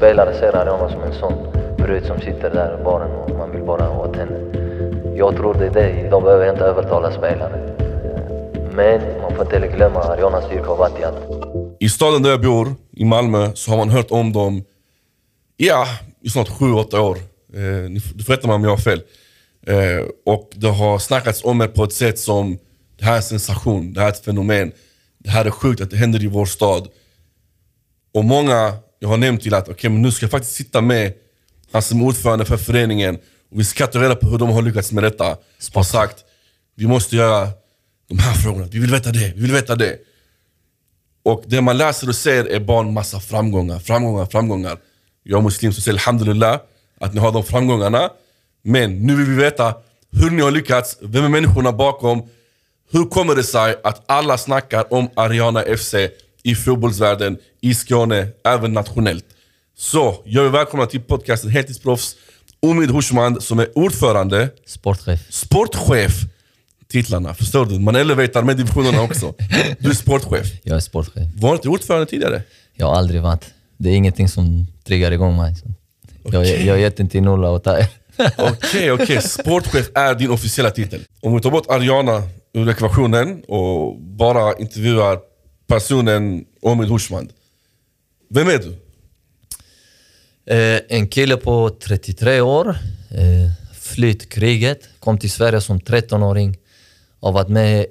spelare ser Ariana som en sån brud som sitter där i baren och man vill bara åt henne. Jag tror det är det. de behöver inte övertala spelare. Men man får inte glömma Arianas styrka har varit i I staden där jag bor, i Malmö, så har man hört om dem ja, i snart sju, åtta år. Eh, du får rätta mig om jag har fel. Eh, och det har snackats om er på ett sätt som, det här är en sensation, det här är ett fenomen. Det här är sjukt att det händer i vår stad. Och många, jag har nämnt till att okay, men nu ska jag faktiskt sitta med han som är ordförande för föreningen och vi ska ta reda på hur de har lyckats med detta. Har sagt, vi måste göra de här frågorna, vi vill veta det, vi vill veta det. Och det man läser och ser är bara en massa framgångar, framgångar, framgångar. Jag är muslim så säger alhamdulillah att ni har de framgångarna. Men nu vill vi veta hur ni har lyckats, vem är människorna bakom? Hur kommer det sig att alla snackar om Ariana FC i fotbollsvärlden, i Skåne, även nationellt? Så, jag vill välkomna till podcasten Heltidsproffs Omid Hushman som är ordförande, sportchef. sportchef. Titlarna, förstår du? Man elevatar med divisionerna också. Du är sportchef. Jag är sportchef. Var inte ordförande tidigare? Jag har aldrig varit. Det är ingenting som triggar igång mig. Så. Jag, jag gett den till Nolla och Tai. Okej, okej. Sportchef är din officiella titel. Om vi tar bort Ariana ur ekvationen och bara intervjuar personen Omid Hushman. Vem är du? Eh, en kille på 33 år, eh, flytt kriget, kom till Sverige som 13-åring. Har varit med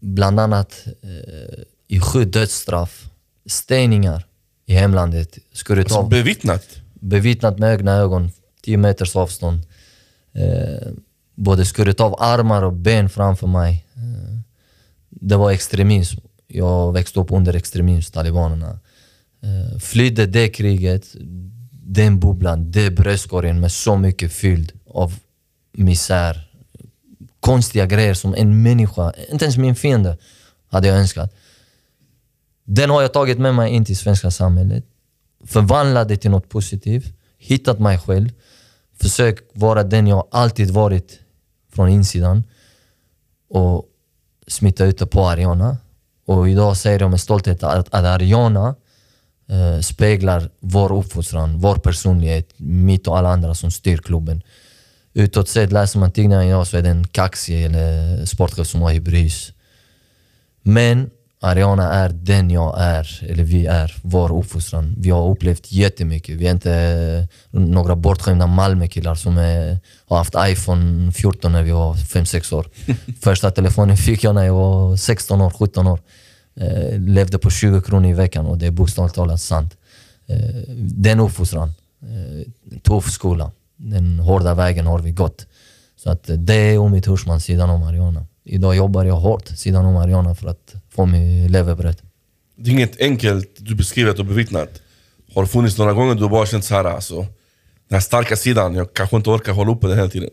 bland annat eh, i sju dödsstraff, steningar i hemlandet. Skurit Alltså av, bevittnat. bevittnat med egna ögon, 10 meters avstånd. Eh, både skurit av armar och ben framför mig. Eh, det var extremism. Jag växte upp under extremism, talibanerna. Eh, flydde det kriget, den bubblan, det bröstkorgen med så mycket fylld av misär. Konstiga grejer som en människa, inte ens min fiende, hade jag önskat. Den har jag tagit med mig in till svenska samhället. Förvandlat det till något positivt. Hittat mig själv. Försökt vara den jag alltid varit från insidan. Och smitta ut det på arenan. Och idag säger jag med stolthet att, att Ariana eh, speglar vår uppfostran, vår personlighet, mitt och alla andra som styr klubben. Utåt sett läser man tidningarna idag så är det en kaxig eller sportchef som har hybris. Men Ariana är den jag är, eller vi är, vår uppfostran. Vi har upplevt jättemycket. Vi är inte eh, några bortskämda Malmökillar som är, har haft iPhone 14 när vi var 5-6 år. Första telefonen fick jag när jag var 16 år, 17 år. Eh, levde på 20 kronor i veckan och det är bokstavligt talat sant. Eh, den uppfostran, eh, tuff skola, den hårda vägen har vi gått. Så att eh, det är Omid Hushman sidan om Ariana. Idag jobbar jag hårt sidan om Ariana för att få mig levebröd. Det är inget enkelt du beskriver att du har bevittnat. Har det funnits några gånger du bara känt så här, alltså, den här starka sidan, jag kanske inte orkar hålla uppe den hela tiden.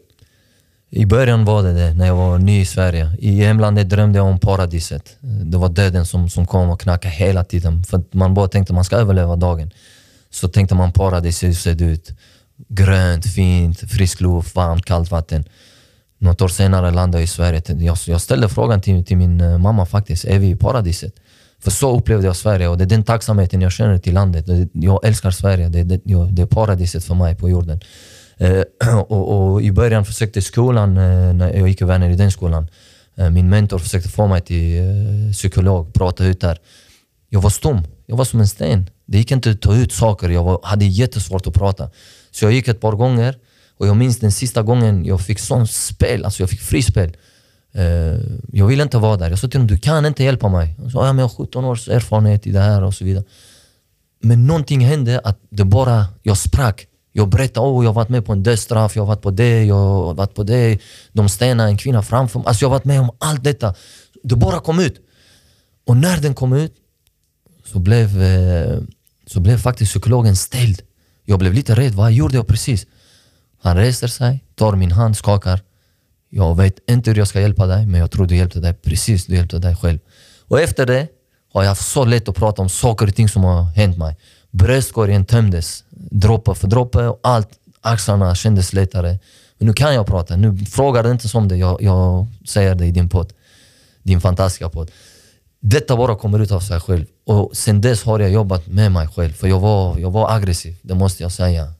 I början var det det, när jag var ny i Sverige. I hemlandet drömde jag om paradiset. Det var döden som, som kom och knackade hela tiden. För att man bara tänkte man ska överleva dagen. Så tänkte man paradis, hur ser det ut? Grönt, fint, frisk luft, varmt, kallt vatten. Något år senare landade jag i Sverige. Jag, jag ställde frågan till, till min eh, mamma faktiskt, är vi i paradiset? För så upplevde jag Sverige och det är den tacksamheten jag känner till landet. Jag älskar Sverige, det, det, det är paradiset för mig på jorden. Eh, och, och I början försökte skolan, eh, när jag gick i Värner i den skolan, eh, min mentor försökte få mig till eh, psykolog, prata ut där. Jag var stum, jag var som en sten. Det gick inte att ta ut saker, jag var, hade jättesvårt att prata. Så jag gick ett par gånger och jag minns den sista gången jag fick sån spel, alltså jag fick frispel. Uh, eh, jag ville inte vara där. Jag sa till honom, du kan inte hjälpa mig. Han sa, ja, men jag har 17 års erfarenhet i det här och så vidare. Men någonting hände att det bara, jag sprack. Jag berättade, oh, jag har varit med på en dödsstraff, jag har varit på det, jag har varit på det. De stenade en kvinna framför mig. Alltså jag har varit med om allt detta. Det bara kom ut. Och när den kom ut så blev, eh, så blev faktiskt psykologen ställd. Jag blev lite rädd, vad gjorde jag precis? Han reser sig, tar min hand, skakar. Jag vet inte hur jag ska hjälpa dig, men jag tror du hjälpte dig precis, du hjälpte dig själv. Och efter det har jag haft så lätt att prata om saker och ting som har hänt mig. Bröstkorgen tömdes, droppe för droppe och allt. Axlarna kändes lättare. Men nu kan jag prata, nu frågar du inte som det, jag, jag säger det i din podd. Din fantastiska podd. Detta bara kommer ut av sig själv. Och sen dess har jag jobbat med mig själv. För jag var, jag var aggressiv, det måste jag säga.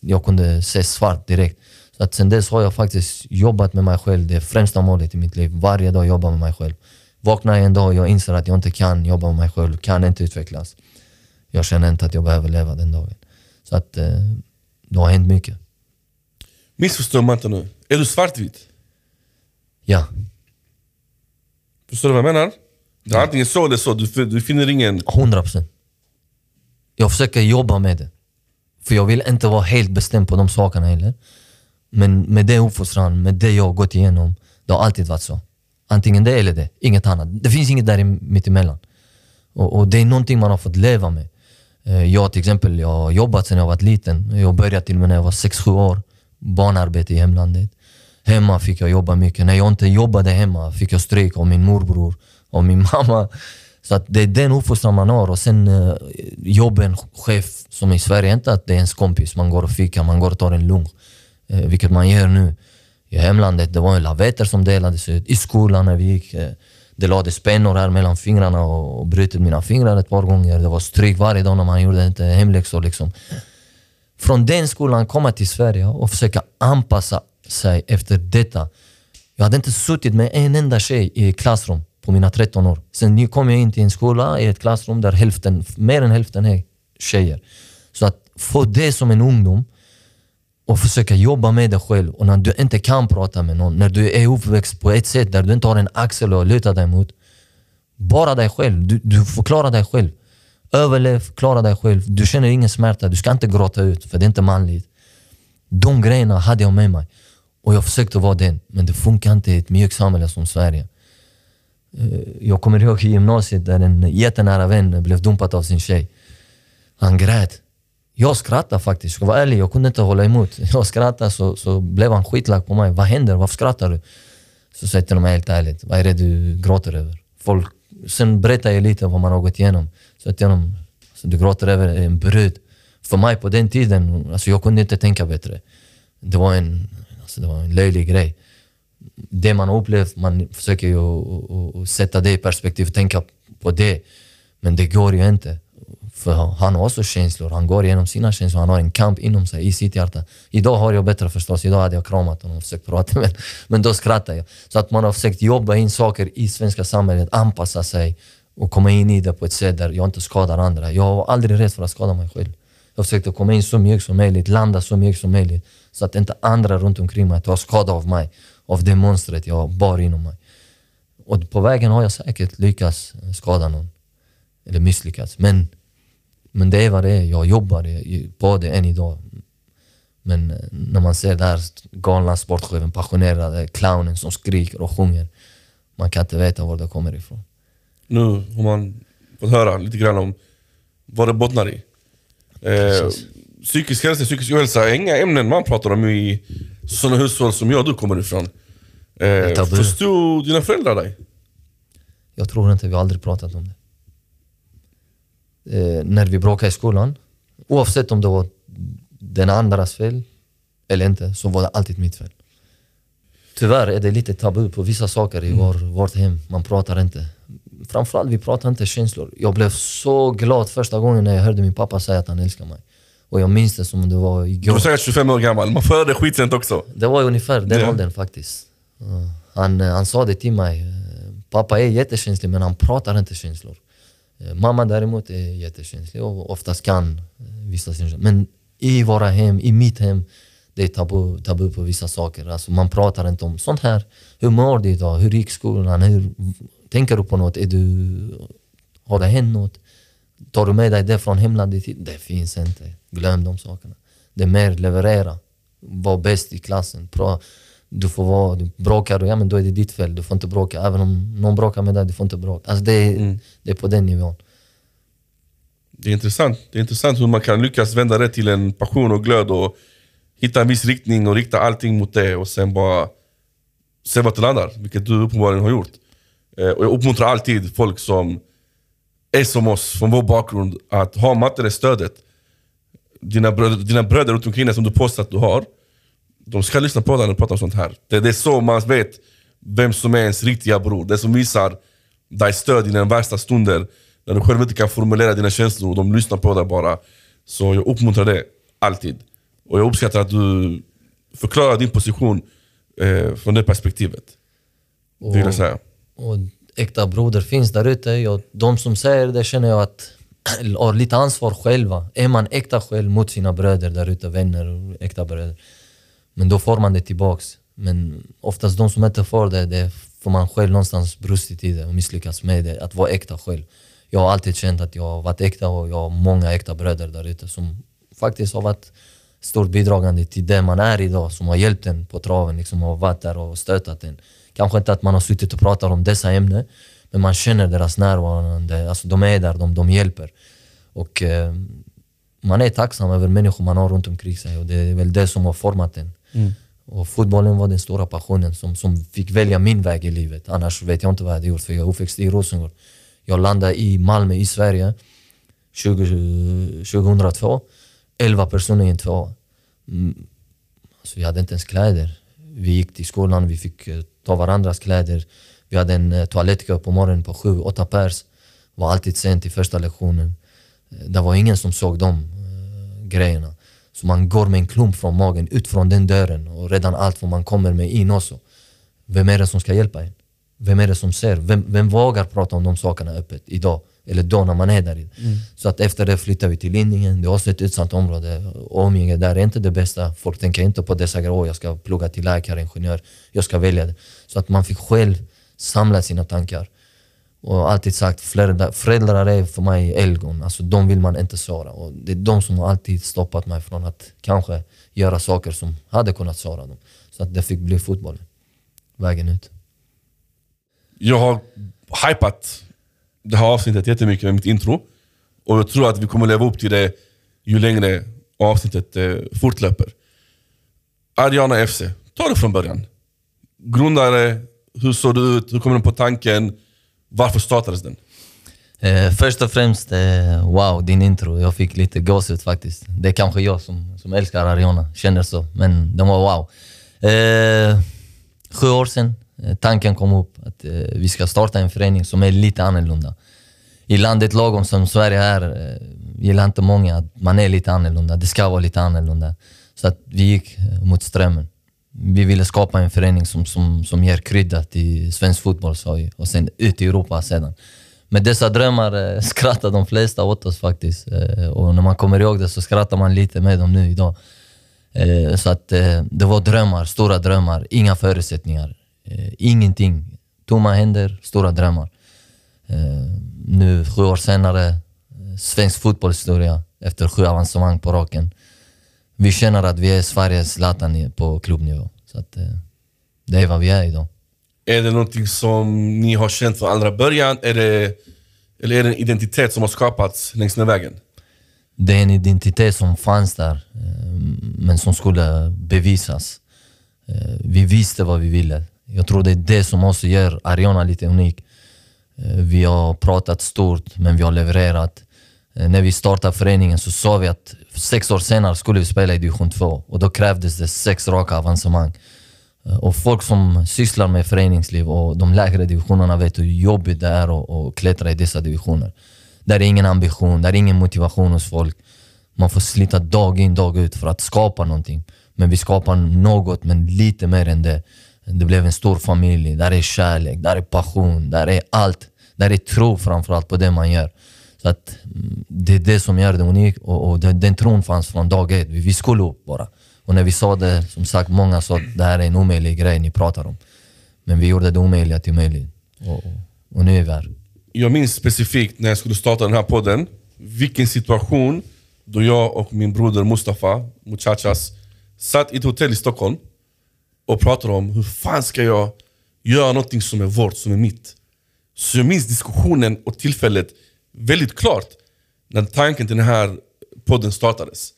Jag kunde se svart direkt. Så att sen dess har jag faktiskt jobbat med mig själv. Det är främsta målet i mitt liv. Varje dag jobba med mig själv. Vaknar jag en dag och jag inser att jag inte kan jobba med mig själv, kan inte utvecklas. Jag känner inte att jag behöver leva den dagen. Så att eh, det har hänt mycket. Missförstå mig inte nu. Är du svartvit? Ja. Förstår du vad jag menar? Det är antingen så eller så. Du, du finner ingen... 100 procent. Jag försöker jobba med det. För jag vill inte vara helt bestämd på de sakerna heller. Men med det uppfostran, med det jag har gått igenom, det har alltid varit så. Antingen det eller det, inget annat. Det finns inget där mittemellan. Och, och det är någonting man har fått leva med. Eh, jag till exempel, jag har jobbat sedan jag var liten. Jag började till och med när jag var 6-7 år. Barnarbete i hemlandet. Hemma fick jag jobba mycket. När jag inte jobbade hemma fick jag stryk av min morbror och min mamma. Så att det är den uppfostran man har. Och sen eh, jobben, chef som i Sverige, inte att det är ens kompis. Man går och fikar, man går och tar en lunch. Eh, vilket man gör nu. I hemlandet det var en lavetter som delades ut. I skolan när vi gick. Eh, det lades pennor här mellan fingrarna och, och brutit mina fingrar ett par gånger. Det var stryk varje dag när man gjorde inte hemläxor. Liksom. Från den skolan komma till Sverige och försöka anpassa sig efter detta. Jag hade inte suttit med en enda tjej i klassrum på mina 13 år. Sen kom jag in till en skola i ett klassrum där hälften, mer än hälften är tjejer. Så att få det som en ungdom och försöka jobba med dig själv. Och när du inte kan prata med någon, när du är uppväxt på ett sätt där du inte har en axel att luta dig mot. Bara dig själv. Du, du får klara dig själv. Överlev, klara dig själv. Du känner ingen smärta, du ska inte gråta ut för det är inte manligt. De grejerna hade jag med mig. Och jag försökte vara den, men det funkar inte i ett mjukt samhälle som Sverige. Eh, jag kommer ihåg i gymnasiet där en jättenära vän blev dumpad av sin tjej. Han grät. Jag skrattade faktiskt, jag var ärlig, jag kunde inte hålla emot. Jag skrattade så, så blev han skitlack på mig. Vad händer? Varför skrattar du? Så sa jag till honom helt ärligt, vad är det du gråter över? Folk, sen berättade jag lite vad man har gått igenom. Så jag till honom, alltså, du gråter över en brud. För mig på den tiden, alltså jag kunde inte tänka bättre. Det var en, alltså det var en löjlig grej. Det man har upplevt, man försöker ju sätta det i perspektiv och tänka på det. Men det går ju inte. För han har också känslor, han går igenom sina känslor, han har en kamp inom sig, i sitt hjärta. Idag har jag bättre förstås, idag hade jag kramat honom och försökt prata med Men då skrattar jag. Så att man har försökt jobba in saker i svenska samhället, anpassa sig och komma in i det på ett sätt där jag inte skadar andra. Jag var aldrig rädd för att skada mig själv. Jag försökte komma in så mjukt som möjligt, landa så mjukt som möjligt. Så att inte andra runt omkring mig tar skada av mig, av det monstret jag bar inom mig. Och på vägen har jag säkert lyckats skada någon. Eller misslyckats. Men men det är vad det är. Jag jobbar på det än idag. Men eh, när man ser den här galna sportchefen, passionerade clownen som skriker och sjunger. Man kan inte veta var det kommer ifrån. Nu har man fått höra lite grann om vad det bottnar i. Eh, psykisk hälsa, psykisk ohälsa är inga ämnen man pratar om i sådana hushåll som jag och du kommer ifrån. Eh, förstod dina föräldrar dig? Jag tror inte, vi har aldrig pratat om det eh, när vi bråkade i skolan. Oavsett om det var den andras fel eller inte, så var det alltid mitt fel. Tyvärr är det lite tabu på vissa saker i mm. vår, vårt hem. Man pratar inte. Framförallt, vi pratar inte känslor. Jag blev så glad första gången när jag hörde min pappa säga att han älskar mig. Och jag minns det som om det var igår. Du var säkert 25 år gammal, man får höra det skitsent också. Det var ungefär den yeah. åldern faktiskt. Han, eh, han sa det till mig. Eh, Pappa är jättekänslig men han pratar inte känslor. Eh, mamma däremot är jättekänslig och oftast kan vissa känslor. Men i våra hem, i mitt hem, det är tabu, tabu på vissa saker. Alltså man pratar inte om sånt här. Hur mår du idag? Hur gick skolan? Hur, tänker du på något? Är du, har det hänt något? Tar du med dig det från hemlandet? Det finns inte. Glöm de sakerna. Det är mer leverera. Var bäst i klassen. Du får vara, du bråkar du, ja men då är det ditt fel. Du får inte bråka. Även om någon bråkar med dig, du får inte bråka. Alltså det, är, mm. det är på den nivån. Det är, intressant. det är intressant hur man kan lyckas vända det till en passion och glöd och hitta en viss riktning och rikta allting mot det och sen bara se vart det landar. Vilket du uppenbarligen har gjort. Eh, och jag uppmuntrar alltid folk som är som oss, från vår bakgrund, att ha matte det stödet. Dina bröder, dina bröder runt omkring dig som du påstår att du har, de ska lyssna på dig när du pratar om sånt här. Det, det är så man vet vem som är ens riktiga bror. Det som visar dig stöd i dina värsta stunder, när du själv inte kan formulera dina känslor och de lyssnar på dig bara. Så jag uppmuntrar det, alltid. Och jag uppskattar att du förklarar din position eh, från det perspektivet. Och, Vill jag säga. och äkta broder finns där ute. De som säger det känner jag att har lite ansvar själva. Är man äkta själv mot sina bröder där ute, vänner och äkta bröder. Men då får man det tillbaks. Men oftast de som inte får det, det får man själv någonstans brustit i det och misslyckats med det. Att vara äkta själv. Jag har alltid känt att jag har varit äkta och jag har många äkta bröder där ute som faktiskt har varit stort bidragande till det man är idag. Som har hjälpt en på traven, liksom har varit där och stöttat en. Kanske inte att man har suttit och pratat om dessa ämnen, men man känner deras närvarande. Alltså de är där, de, de hjälper. Och eh, man är tacksam över människor man har runt omkring sig och det är väl det som har format en. Mm. Och fotbollen var den stora passionen som, som fick välja min väg i livet. Annars vet jag inte vad jag hade gjort för jag är uppväxt i Rosengård. Jag landade i Malmö i Sverige 20, 2002. 11 personer i en tvåa. Mm. Alltså, vi hade inte ens kläder. Vi gick till skolan, vi fick eh, ta varandras kläder. Vi hade en eh, toalettkö på morgonen på sju, åtta pers. Var alltid sent i första lektionen. Eh, det var ingen som såg de grejerna. Så man går med en klump från magen ut från den dörren och redan allt vad man kommer med in också. Vem är det som ska hjälpa en? Vem är det som ser? Vem, vem vågar prata om de sakerna öppet idag? Eller då när man är där. Så att efter det flyttade vi till Linningen. Det är också ett utsatt område. Omgänge där är inte det bästa. Folk tänker inte på dessa grejer. "Åh, Jag ska plugga till läkare, ingenjör. Jag ska välja det. Så att man fick själv samla sina tankar. Och alltid sagt, föräldrar, föräldrar är för mig helgon. Alltså, de vill man inte såra. Och det är de som har alltid stoppat mig från att kanske göra saker som hade kunnat såra dem. Så att det fick bli fotbollen. Vägen ut. Jag har hypat det här avsnittet jättemycket med mitt intro. Och jag tror att vi kommer leva upp till det ju längre avsnittet eh, fortlöper. Ariana FC, ta det från början. Grundare, hur såg du ut? Hur kom du på tanken? Varför startades den? Eh, först och främst, eh, wow, din intro. Jag fick lite gåshud faktiskt. Det är kanske jag som, som älskar Ariana, känner så. Men den var wow. Eh, sju år sedan, eh, tanken kom upp att eh, vi ska starta en förening som är lite annorlunda. I landet lagom som Sverige är, eh, gillar inte många att man är lite annorlunda. Det ska vara lite annorlunda. Så att vi gick eh, mot strömmen. Vi ville skapa en förening som, som, som ger krydda till svensk fotboll sa vi. och sen ut i Europa sedan. Med dessa drömmar eh, skrattar de flesta åt oss faktiskt. Eh, och när man kommer ihåg det så skrattar man lite med dem nu idag. Eh, så att eh, det var drömmar, stora drömmar, inga förutsättningar. Eh, ingenting. Tomma händer, stora drömmar. Eh, nu sju år senare, eh, svensk fotbollshistoria efter sju avancemang på raken. Vi känner att vi är Sveriges Zlatan på klubbnivå. Så att, eh, det är vad vi är idag. Är det någonting som ni har känt från allra början? Är det, eller är det en identitet som har skapats längs med vägen? Det är en identitet som fanns där, eh, men som skulle bevisas. Eh, Vi visste vad vi ville. Jag tror det är det som också gör Ariana lite unik. Vi har pratat stort, men vi har levererat. Eh, när vi startade föreningen så sa vi att sex år senare skulle vi spela i division 2 och då krävdes det sex raka avancemang. Eh, och folk som sysslar med föreningsliv och de lägre divisionerna vet hur jobbigt det är att, att klättra i dessa divisioner. Där är ingen ambition, där är ingen motivation hos folk. Man får slita dag in dag ut för att skapa någonting. Men vi skapar något, men lite mer än det. Det blev en stor familj, där är kärlek, där är passion, där är allt. Där är tro framförallt på det man gör. Så att mm, Det är det som gör det unikt och, och den, den tron fanns från dag ett. Vi, vi skulle upp bara. Och när vi sa det, som sagt, många sa att det här är en omöjlig grej ni pratar om. Men vi gjorde det omöjliga till möjligt. Och, och nu är vi här. Jag minns specifikt när jag skulle starta den här podden, vilken situation då jag och min broder Mustafa, Muchachas, satt i ett hotell i Stockholm och pratade om hur fan ska jag göra någonting som är vårt, som är mitt. Så jag minns diskussionen och tillfället väldigt klart när tanken till den här podden startades.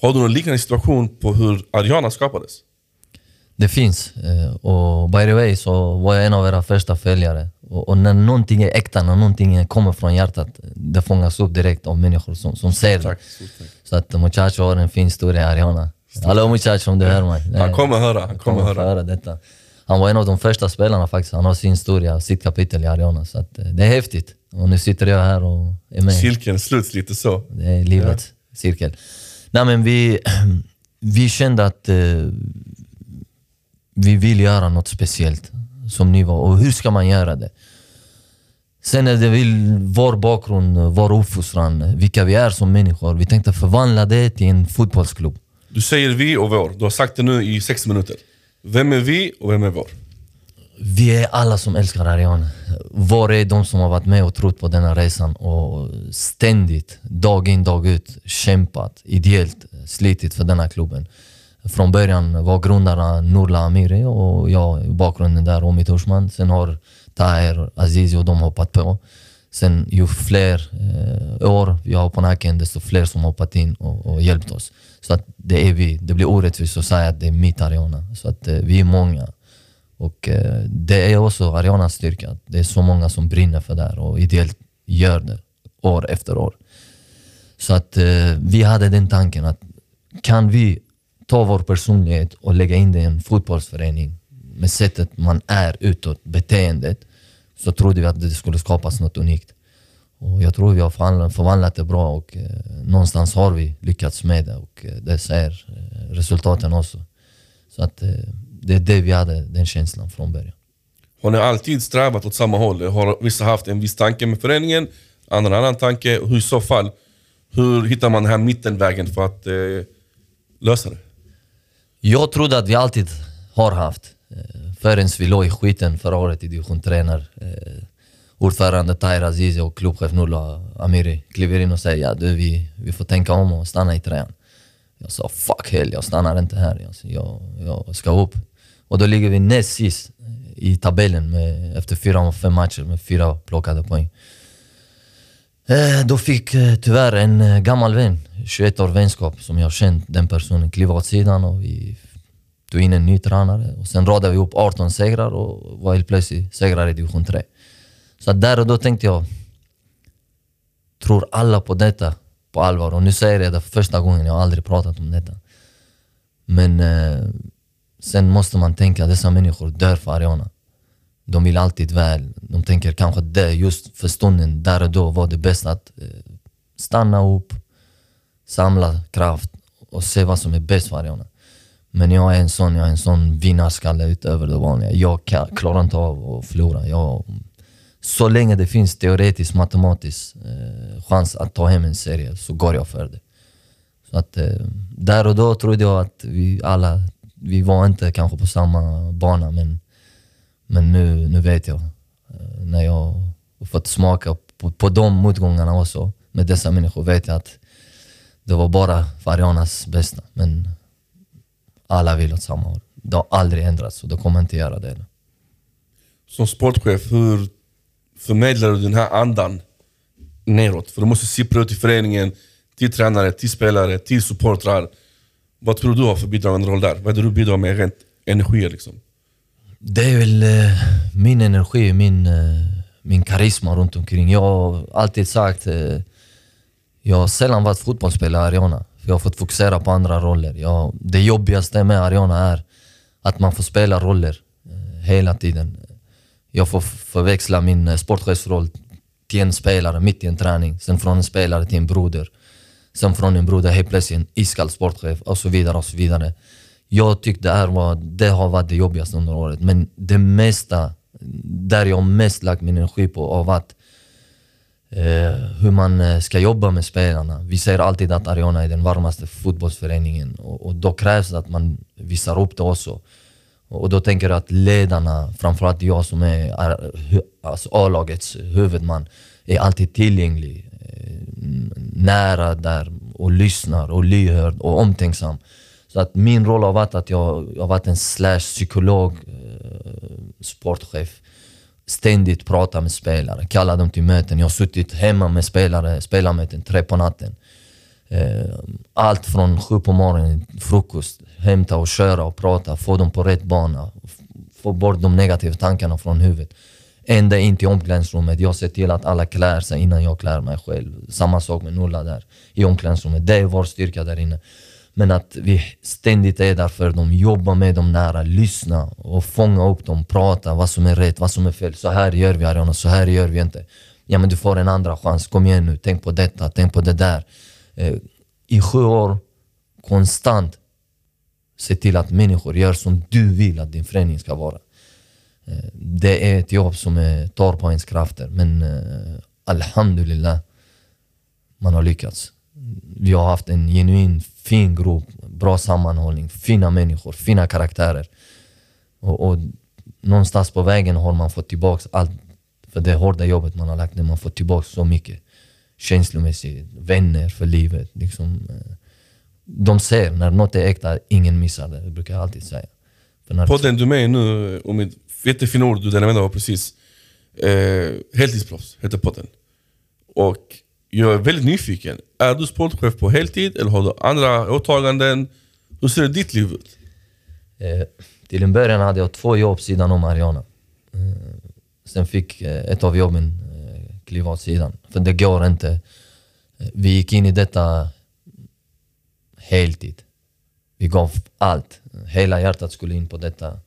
Har du någon liknande situation på hur Ariana skapades? Det finns. Eh, Och by the way så var jag en av era första följare. Och, när någonting är äkta, när någonting kommer från hjärtat, det fångas upp direkt av människor som, som ser det. Tack. stort tack. Så att Muchacho har en fin historia, Ariana. Hallå Muchacho om du hör mig. Han kommer höra, han kommer få höra. höra detta. han var en av de första spelarna faktiskt. Han har sin historia, sitt kapitel i Ariana. Så att, eh, det är häftigt. Och nu sitter jag här och är med. Cirkeln sluts lite så. Det är livets ja. cirkel. Nej, men vi, vi kände att eh, vi vill göra något speciellt som nivå. Och hur ska man göra det? Sen är det väl vår bakgrund, vår uppfostran, vilka vi är som människor. Vi tänkte förvandla det till en fotbollsklubb. Du säger vi och vår. Du har sagt det nu i sex minuter. Vem är vi och vem är vår? Vi är alla som älskar Ariane. Var är de som har varit med och trott på denna resan och ständigt, dag in dag ut, kämpat ideellt, slitit för denna klubben. Från början var grundarna Nurla Amiri och jag i bakgrunden där, och mitt Ursman. Sen har Taher, Azizi och de hoppat på. Sen ju fler eh, år vi har på nacken, desto fler som hoppat in och, och hjälpt oss. Så att det är vi. Det blir orättvist att säga att det är mitt Ariana. Så att eh, vi är många. Och eh, det är också Arianas styrka. Det är så många som brinner för det här och ideellt gör det år efter år. Så att eh, vi hade den tanken att kan vi ta vår personlighet och lägga in det i en fotbollsförening med sättet man är utåt, beteendet, så trodde vi att det skulle skapas något unikt. Och jag tror vi har förvandlat det bra och eh, någonstans har vi lyckats med det och eh, det ser resultaten också. Så att det är det vi hade, den känslan från början. Har ni alltid strävat åt samma håll? Har vissa haft en viss tanke med föreningen, andra en annan tanke? Hur i så fall, hur hittar man den här mittenvägen för att eh, lösa det? Jag trodde att vi alltid har haft. Eh, förrän vi låg i skiten förra året i division 3 när eh, ordförande Tahir Azizi och klubbchef Nurla Amiri kliver in och säger ja, vi, vi får tänka om och stanna i trean. Jag sa fuck hell, jag stannar inte här. Jag, jag ska upp. Och då ligger vi näst sist i tabellen med, efter fyra, fem matcher med fyra plockade poäng. Eh, då fick eh, tyvärr en eh, gammal vän, 21 år vänskap, som jag känt den personen, kliva åt sidan och vi tog in en ny tränare. Och sen radade vi upp 18 segrar och var helt plötsligt segrare i division 3. Så där och då tänkte jag, tror alla på detta på allvar? Och nu säger jag det för första gången, jag har aldrig pratat om detta. Men eh, sen måste man tänka, dessa människor dör för Ariana. De vill alltid väl. De tänker kanske det just för stunden, där och då var det bäst att eh, stanna upp, samla kraft och se vad som är bäst för Ariana. Men jag är en sån, jag är en sån vinnarskalle utöver det vanliga. Jag klarar inte av att förlora. Jag, så länge det finns teoretisk, matematisk eh, chans att ta hem en serie så går jag för det. Så att, eh, där och då trodde jag att vi alla, vi var inte kanske på samma bana men, men nu, nu vet jag. Eh, när jag har fått smaka på, på de motgångarna också med dessa människor vet jag att det var bara för Arianas bästa. Men alla vill åt samma håll. Det har aldrig ändrats och det kommer inte göra det. Som sportchef, hur förmedlar du den här andan neråt? För du måste sippra ut i föreningen, till tränare, till spelare, till supportrar. Vad tror du har för bidragande roll där? Vad är det du bidrar med rent energi? Liksom? Det är väl eh, min energi, min, eh, min karisma runt omkring. Jag har alltid sagt, eh, jag har sällan varit fotbollsspelare i Ariana. Jag har fått fokusera på andra roller. Jag, det jobbigaste med Ariana är att man får spela roller eh, hela tiden. Jag får förväxla min eh, sportchefsroll till en spelare mitt i en träning. Sen från en spelare till en broder. Sen från en broder helt plötsligt en iskall sportchef och så vidare. och så vidare. Jag tyckte det, här var, det har varit det jobbigaste under året. Men det mesta, där jag mest lagt min energi på har varit eh, hur man eh, ska jobba med spelarna. Vi säger alltid att Ariana är den varmaste fotbollsföreningen och, och då krävs det att man visar upp det också. Och då tänker jag att ledarna, framförallt jag som är alltså A-lagets huvudman, är alltid tillgänglig, Eh, nära där och lyssnar och lyhörd och omtänksam. Så att min roll har varit att jag, jag har varit en slash psykolog, eh, sportchef. Ständigt prata med spelare, kalla dem till möten. Jag har suttit hemma med spelare, spelarmöten, tre på natten. Eh, allt från sju på morgonen, frukost, hämta och köra och prata, få dem på rätt bana. Få bort de negativa tankarna från huvudet. Ända in till omklädningsrummet. Jag ser till att alla klär sig innan jag klär mig själv. Samma sak med Nulla där i omklädningsrummet. Det är vår styrka där inne. Men att vi ständigt är där för dem, jobba med dem nära, lyssna och fånga upp dem, prata vad som är rätt, vad som är fel. Så här gör vi Ariana, så här gör vi inte. Ja men du får en andra chans, kom igen nu, tänk på detta, tänk på det där. Eh, I sju år, konstant, se till att människor gör som du vill att din förening ska vara. Eh, det är ett jobb som är, tar på ens krafter, men eh, Alhamdulillah, man har lyckats. Vi har haft en genuin fin grupp, bra sammanhållning, fina människor, fina karaktärer. Och, och någonstans på vägen har man fått tillbaka allt för det hårda jobbet man har lagt ner. Man har fått tillbaka så mycket känslomässigt, vänner för livet. Liksom, eh, de ser när något är äkta, ingen missar det. Det brukar jag alltid säga. För Podden du är med i nu, och mitt jättefina ord du delade med dig precis. Eh, heltidsproffs heter podden. Och jag är väldigt nyfiken. Är du sportchef på heltid eller har du andra åtaganden? Hur ser ditt liv ut? Eh, till en början hade jag två jobb sidan om Ariana. Eh, sen fick eh, ett av jobben eh, kliva åt sidan. För det går inte. Eh, vi gick in i detta heltid. Vi gav allt. Hela hjärtat skulle in på detta.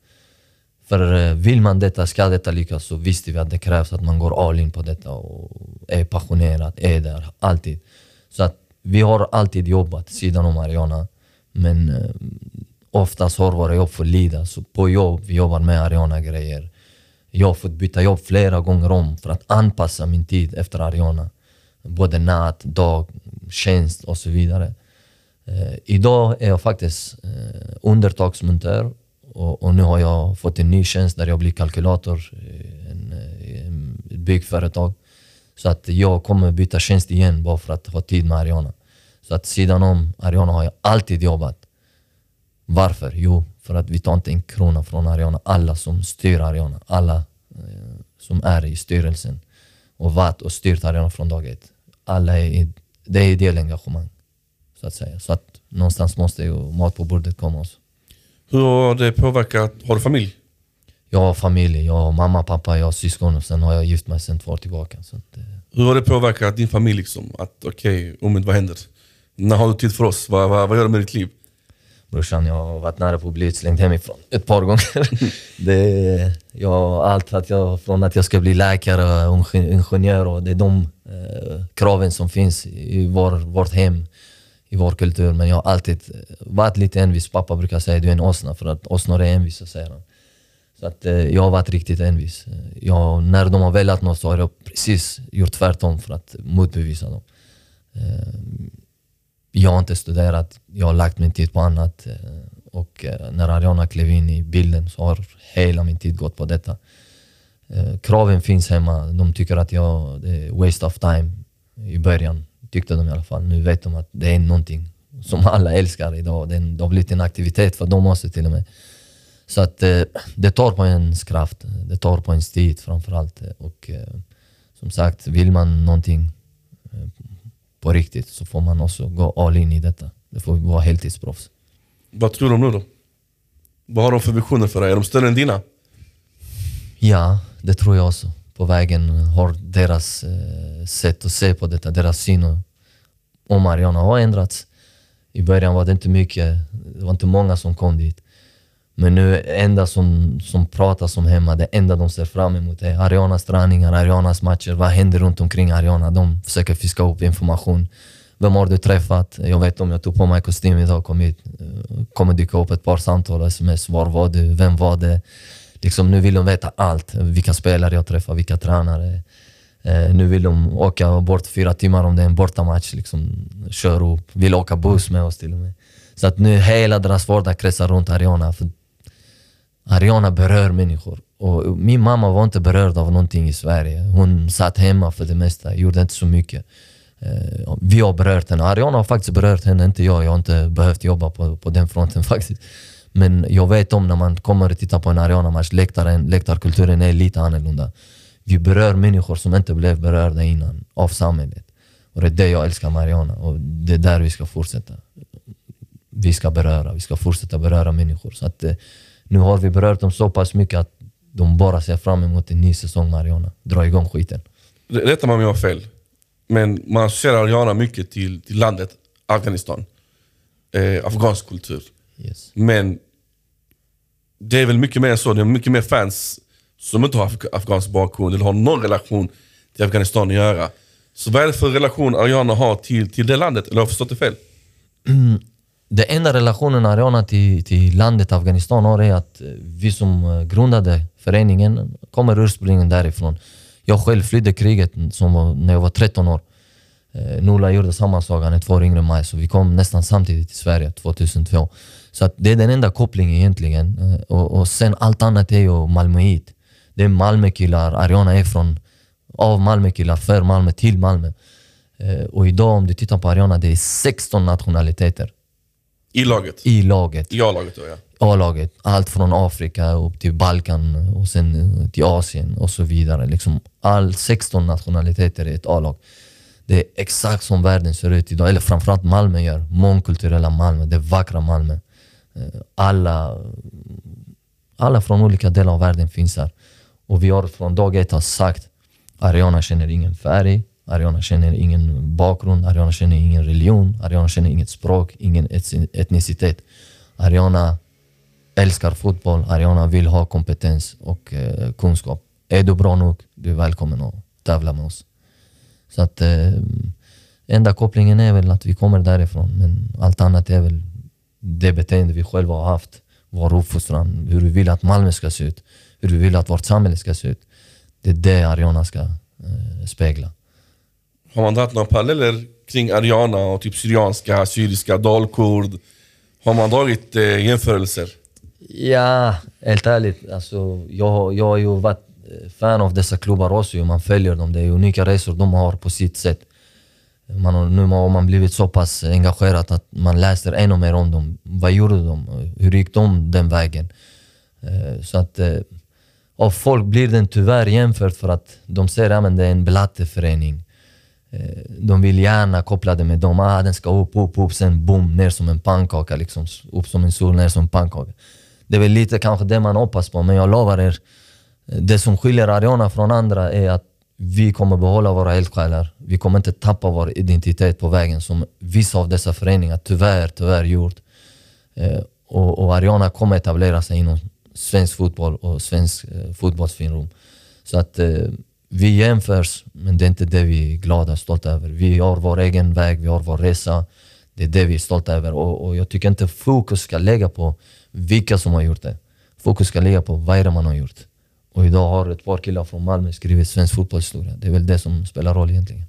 För eh, vill man detta, ska detta lyckas, så visste vi att det krävs att man går all in på detta och är passionerad, är där, alltid. Så att vi har alltid jobbat sidan om Ariana, men eh, oftast har våra jobb fått lida. Så på jobb, vi jobbar med Ariana-grejer. Jag har fått byta jobb flera gånger om för att anpassa min tid efter Ariana. Både natt, dag, tjänst och så vidare. Eh, idag är jag faktiskt eh, undertagsmontör och, och, nu har jag fått en ny tjänst där jag blir kalkylator i en, eh, en, ett byggföretag. Så att jag kommer byta tjänst igen bara för att ha tid med Ariana. Så att sidan om Ariana har jag alltid jobbat. Varför? Jo, för att vi tar inte en krona från Ariana. Alla som styr Ariana, alla eh, som är i styrelsen och varit och styrt Ariana från dag ett. Alla är det är ideellt engagemang. Så att säga. Så att någonstans måste ju mat på bordet komma också. Hur har det påverkat, har du familj? Jag har familj, jag har mamma, pappa, jag har syskon och sen har jag gift mig sen två år tillbaka. Så att, eh. Hur har det påverkat din familj? Liksom? Att okej, okay, Omid vad händer? När har du tid för oss? Vad, vad, vad gör du med ditt liv? Brorsan, jag har varit nära på att bli utslängd hemifrån ett par gånger. det, jag, allt att jag, från att jag ska bli läkare och ingenjör, och det är de eh, kraven som finns i vår, vårt hem i vår kultur. Men jag har alltid varit lite envis. Pappa brukar säga du är en åsna för att åsnor är envisa, säger han. Så att, eh, jag har varit riktigt envis. Jag, när de har velat något så har jag precis gjort tvärtom för att motbevisa dem. Eh, jag har inte studerat, jag har lagt min tid på annat. Eh, och eh, när Ariana klev in i bilden så har hela min tid gått på detta. Eh, kraven finns hemma, de tycker att jag, det är waste of time i början tyckte de i alla fall. Nu vet de att det är någonting som alla älskar idag. Det, har blivit en aktivitet för dem också till och med. Så att eh, det tar på ens kraft, det tar på ens tid framförallt. Och eh, som sagt, vill man någonting eh, på riktigt så får man också gå all in i detta. Det får vara heltidsproffs. Vad tror de nu då? Vad har de för visioner för dig? Är de större än dina? Ja, det tror jag också. På vägen har deras sätt att se på detta, deras syn om Mariana har ändrats. I början var det inte mycket, det var inte många som kom dit. Men nu enda som, som pratas om hemma, det enda de ser fram emot är Arianas träningar, Arianas matcher. Vad händer runt omkring Ariana? De försöker fiska upp information. Vem har du träffat? Jag vet om jag tog på mig kostym idag och kom hit. kommer dyka upp ett par samtal, sms. Var var du? Vem var det? Liksom, nu vill de veta allt. Vilka spelare jag träffar, vilka tränare. Eh, nu vill de åka bort fyra timmar om det är en bortamatch. Liksom, kör upp, vill åka buss med oss till och med. Så att nu hela deras vardag kretsar runt Ariana. För Ariana berör människor. Och min mamma var inte berörd av någonting i Sverige. Hon satt hemma för det mesta, gjorde inte så mycket. Eh, vi har berört henne. Ariana har faktiskt berört henne, inte jag. Jag har inte behövt jobba på, på den fronten faktiskt. Men jag vet om när man kommer och tittar på en Ariana-match, läktarkulturen är lite annorlunda vi berör människor som inte blev berörda innan av samhället. Och det är det jag älskar Mariana och det är där vi ska fortsätta. Vi ska beröra, vi ska fortsätta beröra människor. Så att, eh, nu har vi berört dem så pass mycket att de bara ser fram emot en ny säsong Mariana. Dra igång skiten. Rätta mig om jag har fel. Men man associerar Ariana mycket till, till landet Afghanistan. eh, afghansk kultur. Yes. Men det är väl mycket mer än så. Det är mycket mer fans som inte har af- afghansk bakgrund eller har någon relation till Afghanistan att göra. Så vad är det för relation Ariana har till, till det landet? Eller har jag förstått det fel? Mm. Den enda relationen Ariana till, till landet Afghanistan har är att eh, vi som eh, grundade föreningen kommer ursprungligen därifrån. Jag själv flydde kriget som var, när jag var 13 år. Eh, Nula gjorde samma sak, han är två år yngre än mig, så vi kom nästan samtidigt till Sverige 2002. Så att det är den enda kopplingen egentligen. Eh, Och, och sen allt annat är ju Malmöit. Det är Malmökillar, Ariana är från, av Malmökillar, för Malmö, till Malmö. Eh, Och idag om du tittar på Ariana, det är 16 nationaliteter I laget? i laget. I A-laget då ja. A-laget. Allt från Afrika upp till Balkan och sen eh, till Asien och så vidare. Liksom all 16 nationaliteter i ett A-lag. Det är exakt som världen ser ut idag, eller framförallt Malmö gör. Mångkulturella Malmö, det vackra Malmö. Eh, Alla, alla från olika delar av världen finns här. Och vi har från dag ett har sagt Ariana känner ingen färg, Ariana känner ingen bakgrund, Ariana känner ingen religion, Ariana känner inget språk, ingen etnicitet. Ariana älskar fotboll, Ariana vill ha kompetens och eh, kunskap. Är du bra nog, du är välkommen att tävla med oss. Så att eh, enda kopplingen är väl att vi kommer därifrån, men allt annat är väl det beteende vi själva har haft, vår uppfostran, hur vi vill att Malmö ska se ut, hur vi vill att vårt samhälle ska se ut. Det är det Ariana ska eh, spegla. Har man dragit några paralleller kring Ariana och typ syrianska, syriska, dalkurd? Har man dragit eh, jämförelser? Ja, helt ärligt. Alltså, jag, jag har ju varit eh, fan av dessa klubbar också. Man följer dem. Det är unika resor de har på sitt sätt. Man har, nu har man blivit så pass engagerad att man läser ännu mer om dem. Vad gjorde de? Hur gick de den vägen? Eh, Så att och av folk blir den tyvärr jämfört för att de ser att det är en blatteförening. Eh, de vill gärna koppla det med dem. Ah, den ska upp, upp, upp, sen boom, ner som en pannkaka. Liksom. Upp som en sol, ner som en pannkaka. Det är väl lite kanske det man hoppas på, men jag lovar er. Det som skiljer Ariana från andra är att vi kommer behålla våra eldsjälar. Vi kommer inte tappa vår identitet på vägen som vissa av dessa föreningar tyvärr, tyvärr gjort. Eh, och, och Ariana kommer etablera sig inom svensk fotboll och svensk eh, fotbollsfinrum. Så att eh, vi jämförs, men det är inte det vi är glada och stolta över. Vi har vår egen väg, vi har vår resa. Det är det vi är stolta över. Och, och jag tycker inte fokus ska lägga på vilka som har gjort det. Fokus ska ligga på vad är det man har gjort. Och idag har ett par killar från Malmö skrivit svensk fotbollshistoria. Det är väl det som spelar roll egentligen.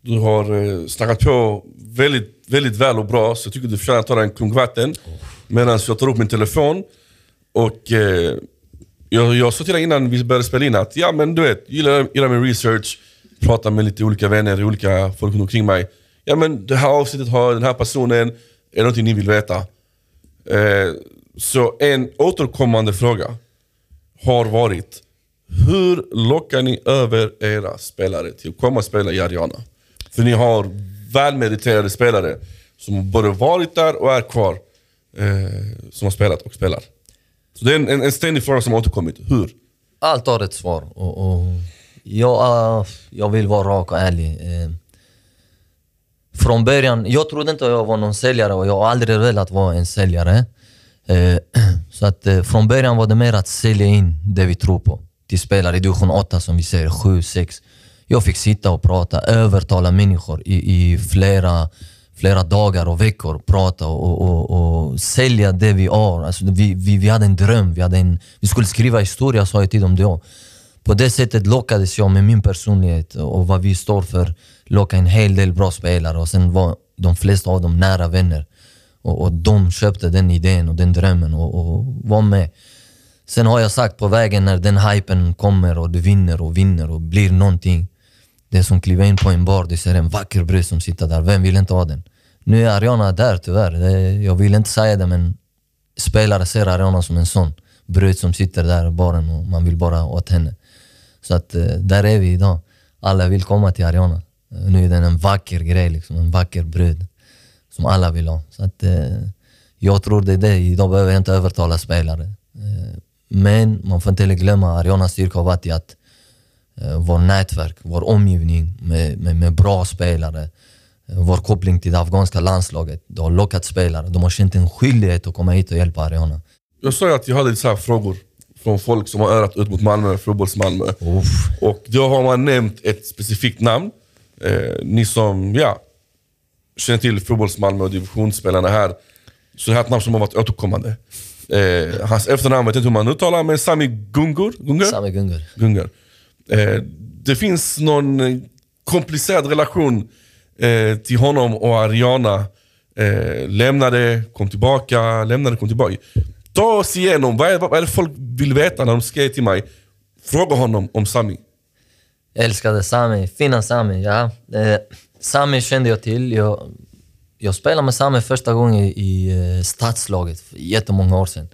Du har eh, snackat på väldigt, väldigt väl och bra, så jag tycker du förtjänar att ta dig en klunk vatten. Medan jag tar upp min telefon. Och eh, jag, jag sa till dig innan vi började spela in att, ja men du vet, gillar, gillar min research, pratar med lite olika vänner, olika folk runt omkring mig. Ja men det här avsnittet har den här personen, är det någonting ni vill veta? Eh, så en återkommande fråga har varit, hur lockar ni över era spelare till att komma och spela i Ariana? För ni har välmeriterade spelare som både varit där och är kvar. Eh, som har spelat och spelar. Så det är en, en, en ständig fråga som har återkommit. Hur? Allt har ett svar. Och, och jag, ah, jag vill vara rak och ärlig. Eh, från början, jag trodde inte jag var någon säljare och jag har aldrig velat vara en säljare. Eh, så att eh, från början var det mer att sälja in det vi tror på till spelare i division 8 som vi säger, 7, 6. Jag fick sitta och prata, övertala människor i, i flera, flera dagar och veckor. Prata och, och, och sälja det vi har. Alltså, vi, vi, vi hade en dröm, vi, hade en, vi skulle skriva historia sa jag till dem då. På det sättet lockades jag med min personlighet och vad vi står för. Locka en hel del bra spelare och sen var de flesta av dem nära vänner. Och, och de köpte den idén och den drömmen och, och var med. Sen har jag sagt på vägen när den hypen kommer och du vinner och vinner och blir någonting. Det är som kliva in på en bar, du ser en vacker brud som sitter där. Vem vill inte ha den? Nu är Ariana där tyvärr. Det, jag vill inte säga det men spelare ser Ariana som en sån brud som sitter där i baren och man vill bara åt henne. Så att eh, där är vi idag. Alla vill komma till Ariana. Nu är den en vacker grej, liksom, en vacker brud som alla vill ha. Så att, eh, jag tror det är det. Idag behöver jag inte övertala spelare. Eh, men man får inte heller glömma Arianas styrka har varit i att eh, vår nätverk, vår omgivning med, med, med bra spelare vår koppling till det afghanska landslaget. Det har lockat spelare. De har känt en skyldighet att komma hit och hjälpa Ariana. Jag sa ju att jag hade lite så frågor från folk som har örat ut mot Malmö, fotbolls-Malmö. Och då har man nämnt ett specifikt namn. Eh, ni som ja, känner till fotbolls-Malmö och divisionsspelarna här. Så det här är ett namn som har varit återkommande. Eh, hans efternamn vet jag inte hur man uttalar, men Sami Gungur. Gungur? Sami Gungur. Gungar. Eh, det finns någon komplicerad relation eh, till honom och Ariana. Eh, lämnade, kom tillbaka, lämnade, kom tillbaka. Ta oss igenom, vad är, vad är det folk vill veta när de skriver till mig? Fråga honom om Sami. Jag älskade Sami, fina Sami. Ja. Eh, Sami kände jag till. Jag, jag spelade med Sami första gången i eh, stadslaget för jättemånga år sedan.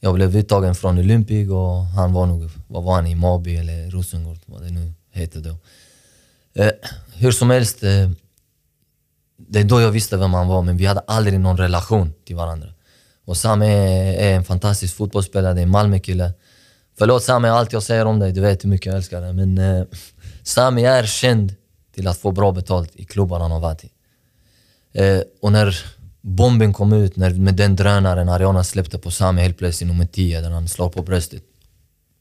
Jag blev uttagen från Olympic och han var nog, vad var han, i Mabi eller Rosengård, vad det nu heter då. Eh, hur som helst, eh, det är då jag visste vem han var, men vi hade aldrig någon relation till varandra. Och Sami är, är en fantastisk fotbollsspelare, det är en Malmökille. Förlåt Sami, allt jag säger om dig, du vet hur mycket jag älskar dig. Men eh, Sami är känd till att få bra betalt i klubbar han har varit i. Eh, och när bomben kom ut, när, med den drönaren Ariana släppte på Sami helt plötsligt nummer 10, där han slår på bröstet.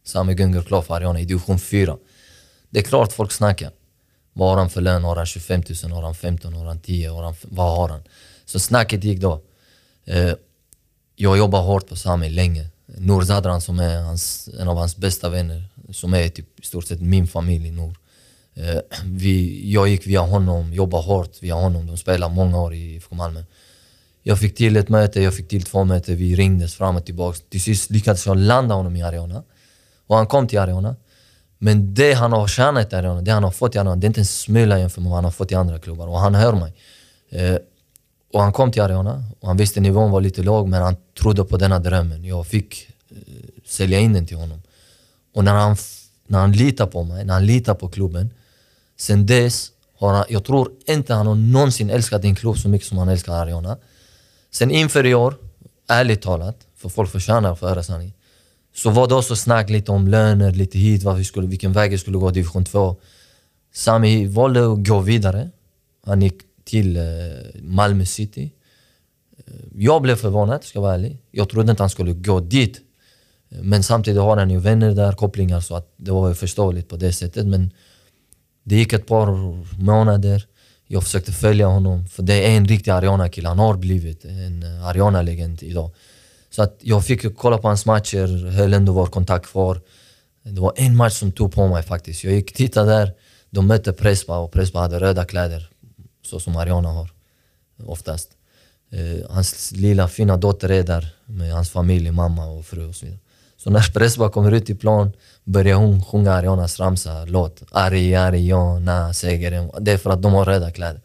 Sami gungor klar för Ariana i division 4. Det är klart folk snackar. Vad har han för lön? Har han 25 000? Har han 15? Har han 10? Har han, vad har han? Så snacket gick då. Eh, jag jobbar hårt på Sami länge. Nour Zadran som är hans, en av hans bästa vänner, som är typ i stort sett min familj, Nour. Eh, vi, jag gick via honom, jobbade hårt via honom. De spelade många år i IFK Malmö. Jag fick till ett möte, jag fick till två möten, vi ringdes fram och tillbaka. Till sist lyckades jag landa honom i Ariana. Och han kom till Ariana. Men det han har tjänat i Ariana, det han har fått i Ariana, det är inte en smula jämfört med vad han har fått i andra klubbar. Och han hör mig. Eh, och han kom till Ariana och han visste nivån var lite låg men han trodde på denna drömmen. Jag fick eh, sälja in den till honom. Och när han, när han litar på mig, när han litar på klubben. Sen dess har han, jag tror inte han har någonsin älskat din klubb så mycket som han älskar Ariana. Sen inför i år, ärligt talat, för folk förtjänar att få höra sanningen. Så var det också snack lite om löner, lite hit, vi skulle, vilken väg jag skulle gå i division 2. Sami valde att gå vidare. Han gick till eh, Malmö City. Eh, jag blev förvånad, ska jag vara ärlig. Jag trodde inte han skulle gå dit. Eh, men samtidigt har han ju vänner där, kopplingar, så att det var ju förståeligt på det sättet. Men det gick ett par månader. Jag försökte följa honom, för det är en riktig Ariana-kille. Han har blivit en Ariana-legend idag. Så att jag fick kolla på hans matcher, höll ändå vår kontakt kvar. Det var en match som tog på mig faktiskt. Jag gick och tittade där, de mötte Prespa och Prespa hade röda kläder. Så som Ariana har, oftast. Eh, hans lilla fina dotter är där med hans familj, mamma och fru och så vidare. Så när Prespa kommer ut i plan börjar hon sjunga Arianas ramsa, låt. Ari, Ariana, säger Det är för att de har röda kläder.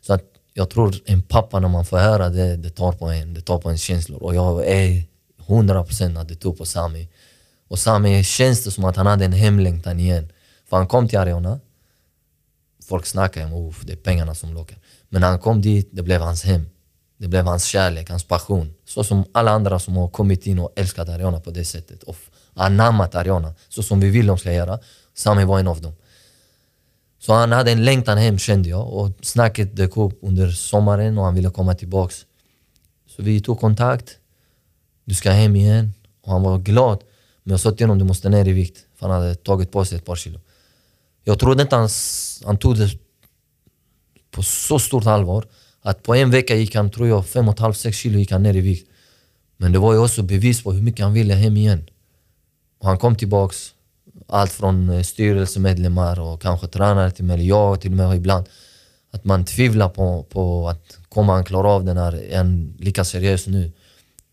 Så att jag tror en pappa när man får höra det, det tar på en, det tar på ens känslor. Och jag är hundra procent att det tog på Sami. Och Sami känns det som att han hade en hemlängtan igen. För han kom till Ariana. Folk snackade om att det är pengarna som lockar. Men när han kom dit, det blev hans hem. Det blev hans kärlek, hans passion. Så som alla andra som har kommit in och älskat Ariana på det sättet. Och anammat Ariana, så som vi vill de ska göra. Sami var en av dem. Så han hade en längtan hem kände jag och snacket dök upp under sommaren och han ville komma tillbaks. Så vi tog kontakt. Du ska hem igen. Och han var glad. Men jag sa till honom du måste ner i vikt. För han hade tagit på sig ett par kilo. Jag trodde inte han, han tog det på så stort allvar. Att på en vecka gick han, tror jag, 5,5-6 kilo gick han ner i vikt. Men det var ju också bevis på hur mycket han ville hem igen. Och han kom tillbaks allt från eh, styrelsemedlemmar och kanske tränare till mig, jag till och med ibland. Att man tvivlar på, på att kommer han klara av det här, en lika seriös nu.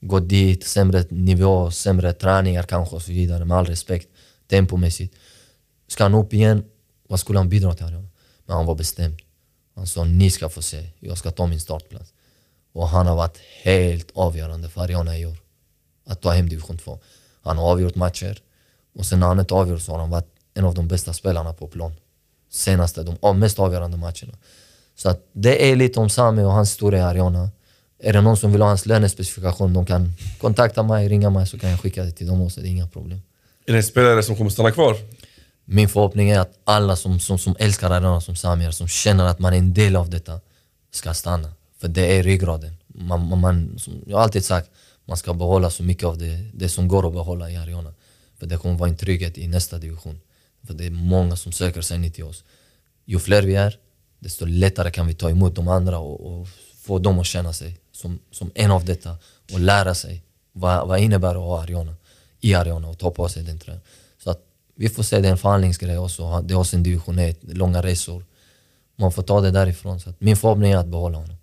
Gå dit, sämre nivå, sämre träningar kanske och så vidare med all respekt. Tempomässigt. Ska han upp igen, vad skulle han bidra till? Men han var bestämd. Han sa ni ska få se, jag ska ta min startplats. Och han har varit helt avgörande för Ariana i år. Att ta hem division 2. Han har avgjort matcher. Och sen när han inte avgjort så har han varit en av de bästa spelarna på plan. Senaste, de mest avgörande matcherna. Så att det är lite om Sami och hans historia i Ariana. Är det någon som vill ha hans lönespecifikation, de kan kontakta mig, ringa mig så kan jag skicka det till dem också. Det är inga problem. Är det en spelare som kommer stanna kvar? Min förhoppning är att alla som, som, som älskar Ariana som Sami är, som känner att man är en del av detta, ska stanna. För det är ryggraden. Man, man, man, som jag har alltid sagt, man ska behålla så mycket av det, det som går att behålla i Ariana. För det kommer vara en trygghet i nästa division. För det är många som söker sig till oss. Ju fler vi är, desto lättare kan vi ta emot de andra och, och få dem att känna sig som, som en av detta och lära sig vad, vad innebär att ha Ariana i Ariana och ta på sig den tröjan. Så att vi får se, det är en förhandlingsgrej också. Det är också en division 1, långa resor. Man får ta det därifrån. Så min förhoppning är att behålla honom.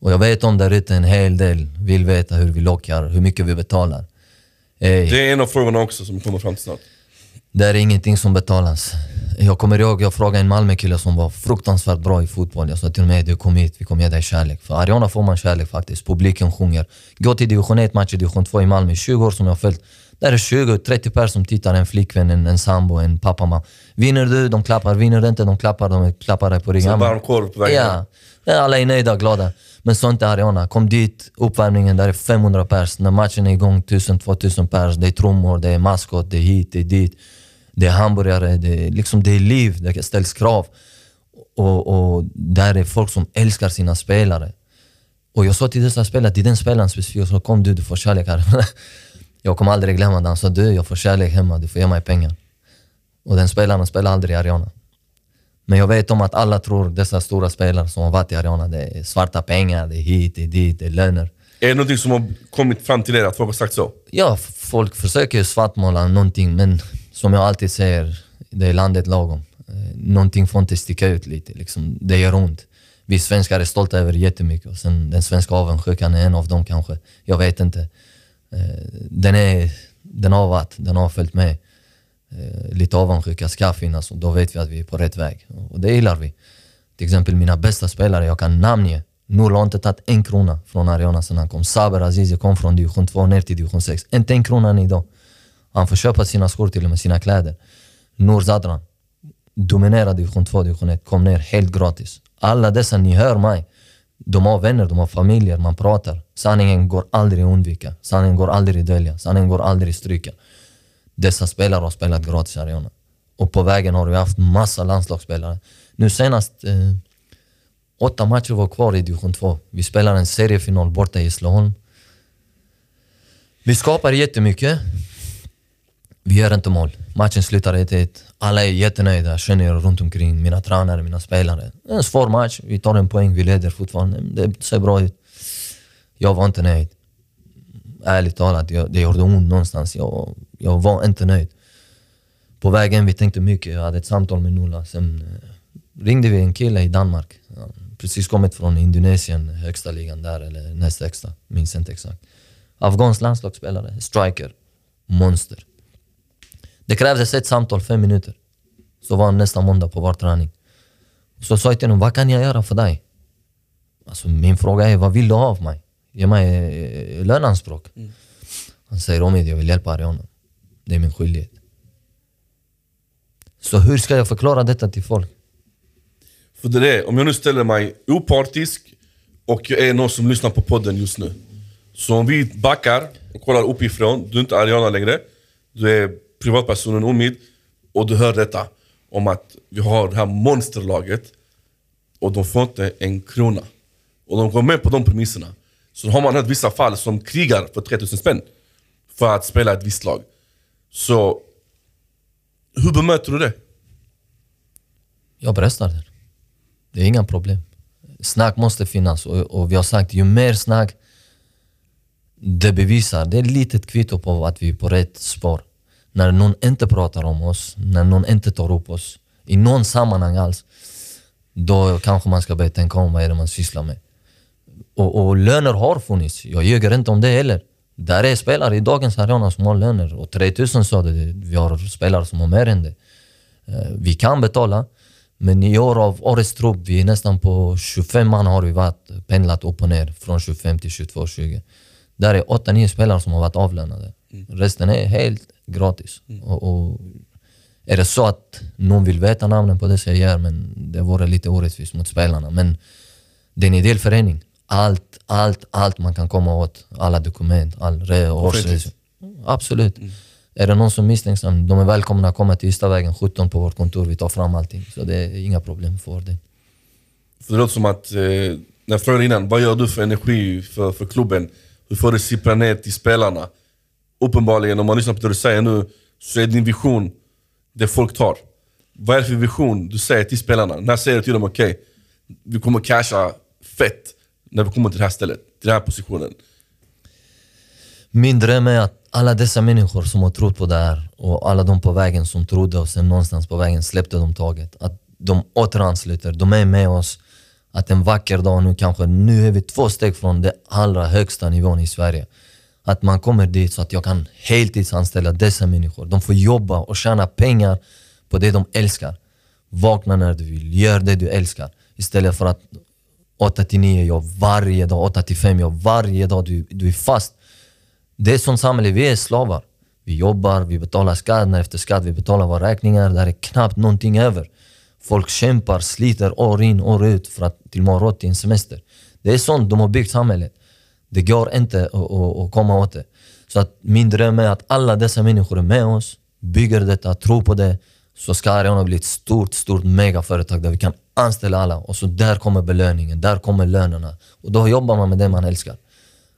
Och jag vet om där ute en hel del vill veta hur vi lockar, hur mycket vi betalar. Ey. Det är en av frågorna också som kommer fram snart. Det är ingenting som betalas. Jag kommer ihåg, jag frågade en Malmökille som var fruktansvärt bra i fotboll. Jag sa till mig, du kom hit, vi kommer ge dig kärlek. För Ariana får man kärlek faktiskt. Publiken sjunger. Gå till division 1 matcher, division 2 i Malmö. 20 år som jag har följt. Där är 20-30 personer som tittar, en flickvän, en, en sambo, en pappa, mamma. Vinner du, de klappar. Vinner du inte, de klappar. De klappar dig på ryggen. Så varm korv på vägen? Ja. Alla är nöjda och glada. Men sånt är Ariana. Kom dit, uppvärmningen, där är 500 pers. När matchen är igång, 1000-2000 pers. Det är trummor, det är maskot, det är hit, det är dit. Det är hamburgare, det är, liksom, det är liv, det ställs krav. Och, och där är folk som älskar sina spelare. Och jag sa till dessa spelare, till den spelaren specifikt, så kom du, du får kärlek här. jag kommer aldrig glömma det. Han sa, du jag får kärlek hemma, du får ge mig pengar. Och den spelaren spelar aldrig i Ariana. Men jag vet om att alla tror, dessa stora spelare som har varit i Ariana, det är svarta pengar, det är hit, det är dit, det är löner. Är det någonting som har kommit fram till er, att folk har sagt så? Ja, folk försöker svartmåla någonting, men som jag alltid säger, det är landet lagom. Eh, någonting får inte sticka ut lite, liksom. det gör ont. Vi svenskar är stolta över jättemycket och sen den svenska avundsjukan är en av dem kanske. Jag vet inte. Eh, den, är, den har varit, den har följt med. Eh, lite avundsjuka ska finnas och då vet vi att vi är på rätt väg. Och det gillar vi. Till exempel mina bästa spelare, jag kan namnge. Nour har inte tagit en krona från Ariana sedan han kom. Saber Azizi kom från division 2 ner till division 6. Inte en krona än idag. Han får köpa sina skor till och med, sina kläder. Nour Zadran dominerar division 2, division 1, kom ner helt gratis. Alla dessa, ni hör mig. De har vänner, de har familjer, man pratar. Sanningen går aldrig att undvika. Sanningen går aldrig att dölja. Sanningen går aldrig att stryka. Dessa spelare har spelat gratis i Ariana. Och på vägen har vi haft massa landslagsspelare. Nu senast, eh, åtta matcher var kvar i division 2. Vi spelar en seriefinal borta i Hässleholm. Vi skapar jättemycket. Vi gör inte mål. Matchen slutar 1-1. Alla är jättenöjda, känner jag runt omkring. Mina tränare, mina spelare. En svår match. Vi tar en poäng, vi leder fortfarande. Det ser bra ut. Jag var inte nöjd. Ärligt talat, det gjorde ont någonstans. Jag, jag var inte nöjd. På vägen vi tänkte mycket. Jag hade ett samtal med Nulla. Sen eh, ringde vi en kille i Danmark. Precis kommit från Indonesien, högsta ligan där, eller näst högsta. Minns inte exakt. Afghansk landslagsspelare, striker, monster. Det krävdes ett samtal, fem minuter. Så var han nästa måndag på vår träning. Så sa jag till honom, vad kan jag göra för dig? Alltså, min fråga är, vad vill du ha av mig? Ge mig eh, löneanspråk. Mm. Han säger, Omid, jag vill hjälpa Ariana. Det är min skyldighet. Så hur ska jag förklara detta till folk? För det är, om jag nu ställer mig opartisk och jag är någon som lyssnar på podden just nu. Så om vi backar och kollar uppifrån, du är inte Ariana längre. Du är privatpersonen Omid och du hör detta om att vi har det här monsterlaget och de får inte en krona. Och de går med på de premisserna. Så har man hört vissa fall som krigar för 3000 spänn för att spela ett visst lag. Så hur bemöter du det? Jag bröstar det. Det är inga problem. Snack måste finnas och, och vi har sagt ju mer snack det bevisar, det är ett litet kvitto på att vi är på rätt spår. När någon inte pratar om oss, när någon inte tar upp oss i någon sammanhang alls. Då kanske man ska börja tänka om vad är det man sysslar med. Och, och löner har funnits, jag ljuger inte om det heller. Där är spelare i dagens arena som har löner. Och 3000 sa det, vi har spelare som har mer än det. Eh, vi kan betala, men i år av årets trupp, vi är nästan på 25 man har vi varit, pendlat upp och ner från 25 till 22, 20. Där är 8-9 spelare som har varit avlönade. Mm. Resten är helt gratis. Mm. Och, och, är det så att någon vill veta namnen på det så jag gör, men det vore lite orättvist mot spelarna. Men det är en ideell förening. Allt, allt, allt man kan komma åt. Alla dokument, all årsresor. Absolut. Mm. Är det någon som är misstänksam, de är välkomna att komma till Ystadsvägen 17 på vårt kontor. Vi tar fram allting. Så det är inga problem för det. För det låter som att, eh, när jag frågade innan, vad gör du för energi för, för klubben? Hur får det sippra ner till spelarna? Uppenbarligen, om man lyssnar på det du säger nu, så är din vision det folk tar. Vad är det för vision du säger till spelarna? När säger du till dem, okej, okay, vi kommer casha fett när vi kommer till det här stället, till den här positionen? Min dröm är att alla dessa människor som har trott på det här och alla de på vägen som trodde och sen någonstans på vägen släppte de taget. Att de återansluter, de är med oss. Att en vacker dag nu kanske, nu är vi två steg från den allra högsta nivån i Sverige. Att man kommer dit så att jag kan heltidsanställa dessa människor. De får jobba och tjäna pengar på det de älskar. Vakna när du vill, gör det du älskar. Istället för att 8 till 9 jobb varje dag, 8 till 5 jobb varje dag. Du, du är fast. Det är som samhälle, vi är slavar. Vi jobbar, vi betalar skatt när efter skatt, vi betalar våra räkningar. Det är knappt någonting över. Folk kämpar, sliter år in år ut för att till ha råd till en semester. Det är sånt de har byggt samhället. Det går inte att, att, komma åt det. Så att min dröm är att alla dessa människor är med oss, bygger detta, tror på det. Så ska Arena bli ett stort, stort megaföretag där vi kan anställa alla. Och så där kommer belöningen, där kommer lönerna. Och då jobbar man med det man älskar.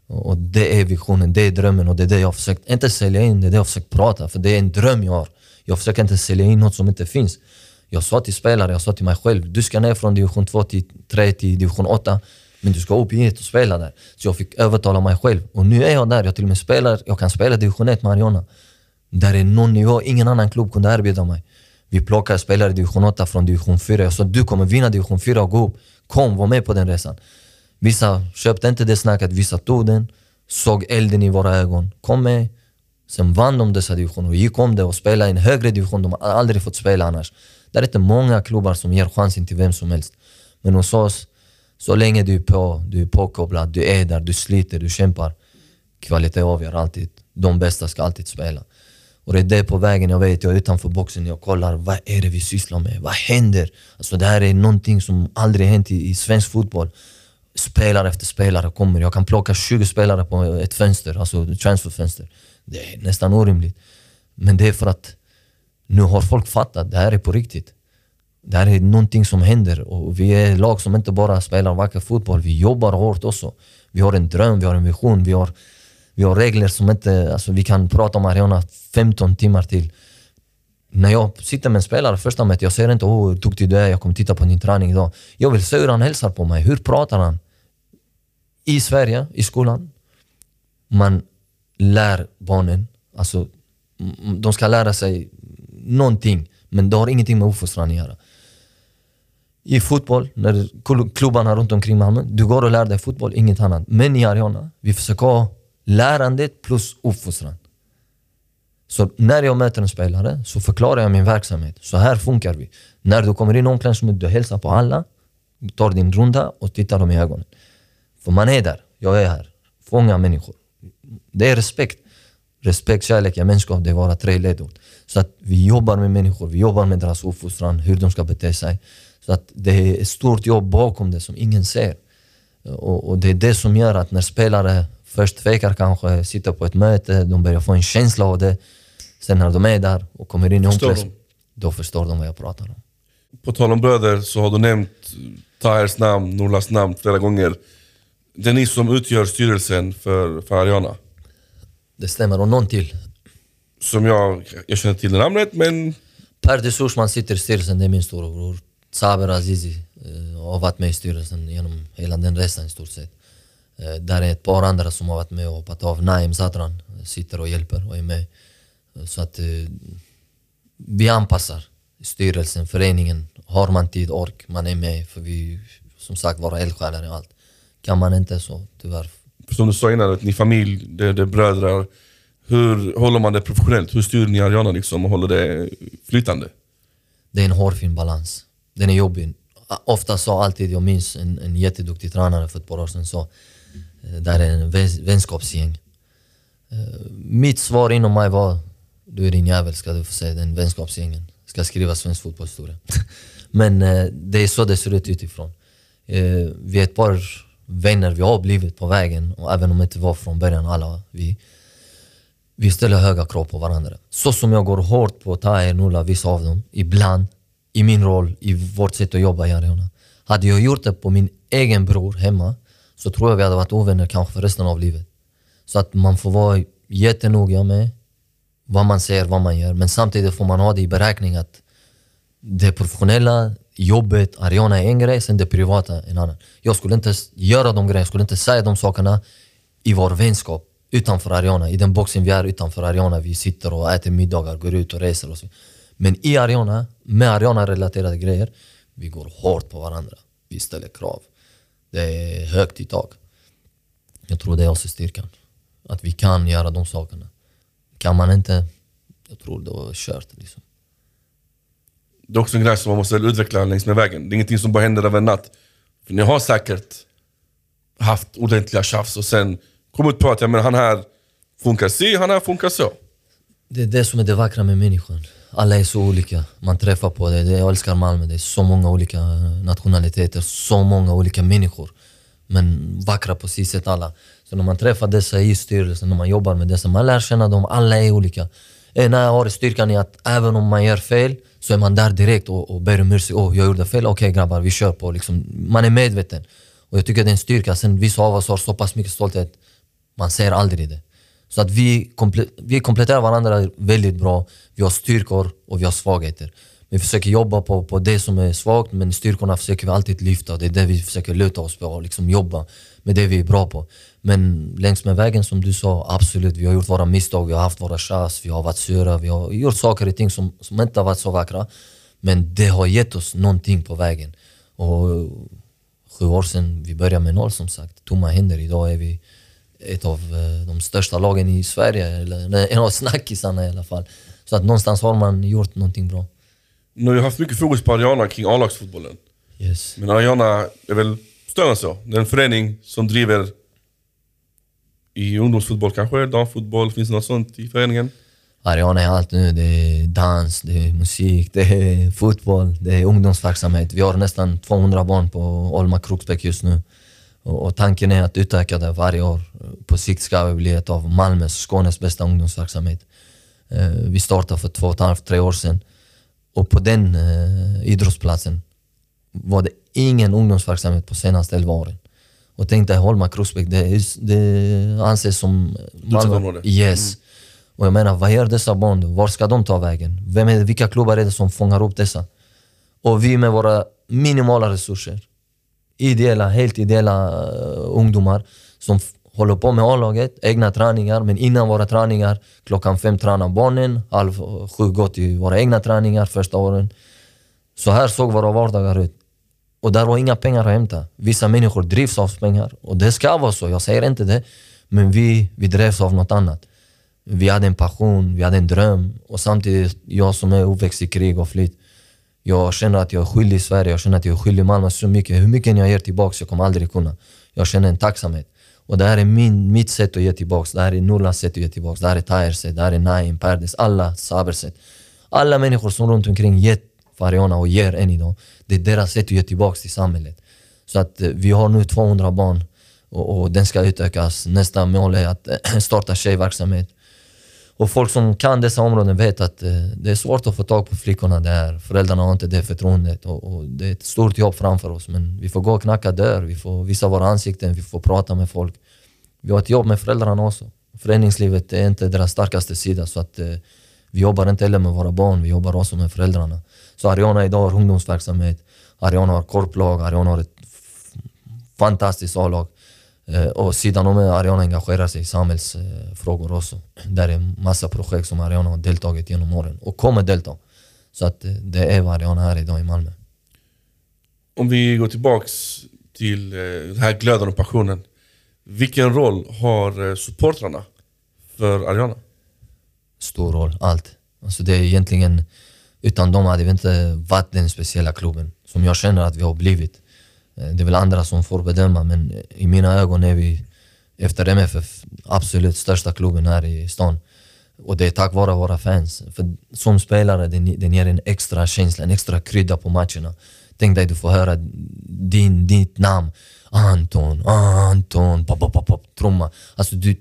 Och det är visionen, det är drömmen och det är det jag har försökt, inte sälja in, det är det jag har försökt prata. För det är en dröm jag har. Jag försöker inte sälja in något som inte finns. Jag sa till spelare, jag sa till mig själv, du ska ner från division 2 till 3 till division 8. Men du ska upp hit och spela där. Så jag fick övertala mig själv. Och nu är jag där, jag till och med spelar, jag kan spela division 1 med Ariana. Där är någon nivå ingen annan klubb kunde erbjuda mig. Vi plockar spelare i division 8 från division 4. Jag sa du kommer vinna division 4 och gå upp. Kom, var med på den resan. Vissa köpte inte det snacket, vissa tog den. Såg elden i våra ögon. Kom med. Sen vann de dessa divisioner och gick om det och spelade i en högre division. De har aldrig fått spela annars. Det är inte många klubbar som ger chansen till vem som helst. Men hos oss, så länge du är på, du är påkopplad, du är där, du sliter, du kämpar. Kvalitet avgör alltid. De bästa ska alltid spela. Och det är det på vägen jag vet, jag är utanför boxen, jag kollar vad är det vi sysslar med? Vad händer? Alltså det här är någonting som aldrig hänt i, i svensk fotboll. Spelare efter spelare kommer. Jag kan plocka 20 spelare på ett fönster, alltså transferfönster. Det är nästan orimligt. Men det är för att nu har folk fattat, det här är på riktigt. Det här är någonting som händer och vi är lag som inte bara spelar vacker fotboll, vi jobbar hårt också. Vi har en dröm, vi har en vision, vi har, vi har regler som inte... Alltså vi kan prata om Ariana 15 timmar till. När jag sitter med en spelare första mötet, jag säger inte oh, hur duktig du är, jag kommer titta på din träning idag. Jag vill se hur han hälsar på mig, hur pratar han? I Sverige, i skolan, man lär barnen, alltså de ska lära sig någonting, men det har ingenting med uppfostran att göra. I fotboll, när klubbarna runt omkring Malmö, du går och lär dig fotboll, inget annat. Men i Ariana, vi försöker ha lärandet plus uppfostran. Så när jag möter en spelare så förklarar jag min verksamhet. Så här funkar vi. När du kommer in i omklädningsrummet, du hälsar på alla, tar din runda och tittar dem i ögonen. För man är där, jag är här. Fånga människor. Det är respekt. Respekt, kärlek, gemenskap, det är våra tre ledord. Så att vi jobbar med människor, vi jobbar med deras uppfostran, hur de ska bete sig. Så att det är ett stort jobb bakom det som ingen ser. Och, och, det är det som gör att när spelare först tvekar kanske, sitter på ett möte, de börjar få en känsla av det. Sen när de är där och kommer in i omklädningsrummet, då förstår de vad jag pratar om. På tal om bröder så har du nämnt Tahers namn, Norlas namn flera gånger. Det är ni som utgör styrelsen för, för Ariana? Det stämmer, och någon till. Som jag, jag känner till namnet men... Perdi Sushman sitter i styrelsen, det är min storebror. Saber Azizi eh, har varit med i styrelsen genom hela den resan i stort sett. Eh, där är ett par andra som har varit med och hoppat av. Naim Zadran sitter och hjälper och är med. Så att eh, vi anpassar styrelsen, föreningen. Har man tid, ork, man är med. För vi som sagt våra eldsjälar och allt. Kan man inte så tyvärr. Som du sa innan, att ni familj, det, det är bröder. Hur håller man det professionellt? Hur styr ni Ariana liksom och håller det flytande? Det är en hårfin balans. Den är jobbig. Ofta sa alltid, jag minns en, en jätteduktig tränare för ett par år sedan sa eh, Eh, där är en vänskapsgäng. Eh, mitt svar inom mig var du är din jävel ska du få se den vänskapsgängen. Ska skriva svensk fotbollshistoria. Men eh, det är så det ser ut utifrån. Vi är ett par vänner vi har blivit på vägen och även om det inte var från början alla vi vi ställer höga krav på varandra. Så som jag går hårt på Tahir, Nulla, vissa av dem, ibland, i min roll, i vårt sätt att jobba i arenan. Hade jag gjort det på min egen bror hemma så tror jag vi hade varit ovänner kanske för resten av livet. Så att man får vara jättenoga med vad man säger, vad man gör. Men samtidigt får man ha det i beräkning att det professionella jobbet, Ariana är en grej, sen det privata en annan. Jag skulle inte göra de grejerna, jag skulle inte säga de sakerna i vår vänskap utanför Ariana. I den boxen vi är utanför Ariana, vi sitter och äter middagar, går ut och reser och så. Men i Ariana, med Ariana-relaterade grejer, vi går hårt på varandra. Vi ställer krav. Det är högt i tak. Jag tror det är också styrkan. Att vi kan göra de sakerna. Kan man inte, jag tror det är kört. Liksom. Det är också en grej som man måste utveckla längs med vägen. Det är ingenting som bara händer över en natt. För ni har säkert haft ordentliga tjafs och sen kommit på att ja, men han här funkar si, han här funkar så. Det är det som är det vackra med människan. Alla är så olika. Man träffar på det. Jag älskar Malmö. Det är så många olika nationaliteter, så många olika människor. Men vackra på sitt sätt alla. Så när man träffar dessa i styrelsen, när man jobbar med dessa, man lär känna dem. Alla är olika. Eh, Ena har styrkan i att även om man gör fel så är man där direkt och, och ber om ursäkt. Oh, jag gjorde fel, okej okay, grabbar vi kör på. Liksom, man är medveten. Och jag tycker det är en styrka. Sen vissa av oss har så pass mycket stolthet, man ser aldrig det. Så att vi, komple vi kompletterar varandra väldigt bra. Vi har styrkor och vi har svagheter. Vi försöker jobba på, på det som är svagt, men styrkorna försöker vi alltid lyfta. Det är det vi försöker luta oss på och liksom jobba med det vi är bra på. Men längs med vägen, som du sa, absolut, vi har gjort våra misstag, vi har haft våra chans, vi har varit sura, vi har gjort saker och ting som, som inte har varit så vackra. Men det har gett oss någonting på vägen. Och sju år sedan, vi började med noll som sagt. Tomma händer. Idag är vi ett av eh, de största lagen i Sverige, eller en av snackisarna i alla fall. Så att någonstans har man gjort någonting bra. Nu har ju haft mycket fokus på Ariana kring A-lagsfotbollen. Yes. Men Ariana är väl större än så? Det är en förening som driver i ungdomsfotboll kanske, damfotboll, finns det något sånt i föreningen? Ariana är allt nu. Det är dans, det är musik, det är fotboll, det är ungdomsverksamhet. Vi har nästan 200 barn på Olma Kroksbäck just nu. Och, tanken är att utöka det varje år. På sikt ska vi bli ett av Malmös, Skånes bästa ungdomsverksamhet. Eh, vi startade för två och ett halvt, tre år sedan. Och på den eh, idrottsplatsen var det ingen ungdomsverksamhet på senaste elva åren. Och tänk dig Holma Kroksbäck, det, det anses som... Malmö. Yes. Mm. Och jag menar, vad gör dessa barn då? Var ska de ta vägen? Vem är, vilka klubbar är det som fångar upp dessa? Och vi med våra minimala resurser, ideella, helt ideella uh, eh, ungdomar som håller på med A-laget, egna träningar, men innan våra träningar, klockan fem tränar barnen, halv eh, sju går till våra egna träningar första åren. Så här såg våra vardagar ut. Och där var inga pengar att hämta. Vissa människor drivs av pengar och det ska vara så, jag säger inte det. Men vi, vi drevs av något annat. Vi hade en passion, vi hade en dröm och samtidigt, jag som är uppväxt i krig och flytt, jag känner att jag är skyldig Sverige, jag känner att jag är skyldig Malmö så mycket. Hur mycket jag ger tillbaka, jag kommer aldrig kunna. Jag känner en tacksamhet. Och det här är min, mitt sätt att ge tillbaka. Det här är Nurlas sätt att ge tillbaka. Det här är Tahers sätt, det här är Naim, Perdes, alla Sabers sätt. Alla människor som runt omkring gett Fariona och ger än idag. Det är deras sätt att ge tillbaka till samhället. Så att eh, vi har nu 200 barn och, och den ska utökas. Nästa mål är att eh, starta tjejverksamhet. Och folk som kan dessa områden vet att eh, det är svårt att få tag på flickorna där. Föräldrarna har inte det förtroendet och, och, det är ett stort jobb framför oss. Men vi får gå och knacka dörr, vi får visa våra ansikten, vi får prata med folk. Vi har ett jobb med föräldrarna också. Föreningslivet är inte deras starkaste sida så att eh, vi jobbar inte heller med våra barn, vi jobbar också med föräldrarna. Så Ariana idag har ungdomsverksamhet, Ariana har korplag, Ariana har ett fantastiskt A-lag. Eh, och sidan om Ariana engagerar sig i samhällsfrågor också. Där är massa projekt som Ariana har deltagit genom åren och kommer delta. Så att eh, det är vad Ariana är idag i Malmö. Om vi går tillbaks till eh, den här glöden och passionen. Vilken roll har supportrarna för Ariana? Stor roll, allt. Alltså det är egentligen, utan dem hade vi inte varit den speciella klubben som jag känner att vi har blivit. Eh, det är väl andra som får bedöma men i mina ögon är vi efter MFF absolut största klubben här i stan. Och det är tack vare våra fans. För som spelare, den, ger en extra känsla, en extra krydda på matcherna. Tänk dig du får höra din, ditt namn. Anton, Anton, pop, pop, pop, trumma. Alltså du,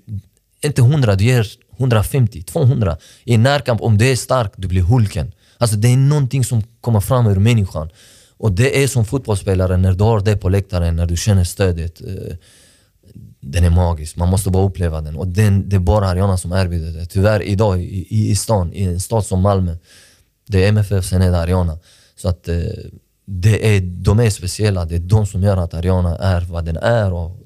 inte 100, du ger 150, 200. I närkamp, om du är stark, du blir Hulken. Alltså det är någonting som kommer fram ur människan. Och det är som fotbollsspelare, när du har det på läktaren, när du känner stödet. Eh, den är magisk, man måste bara uppleva den. Och den, det är bara Ariana som erbjuder det. Tyvärr idag i, i, stan, i en stad som Malmö, det är MFF, sen är det Ariana. Så att eh, det är, de är speciella, det är de som gör att Ariana är vad den är. Och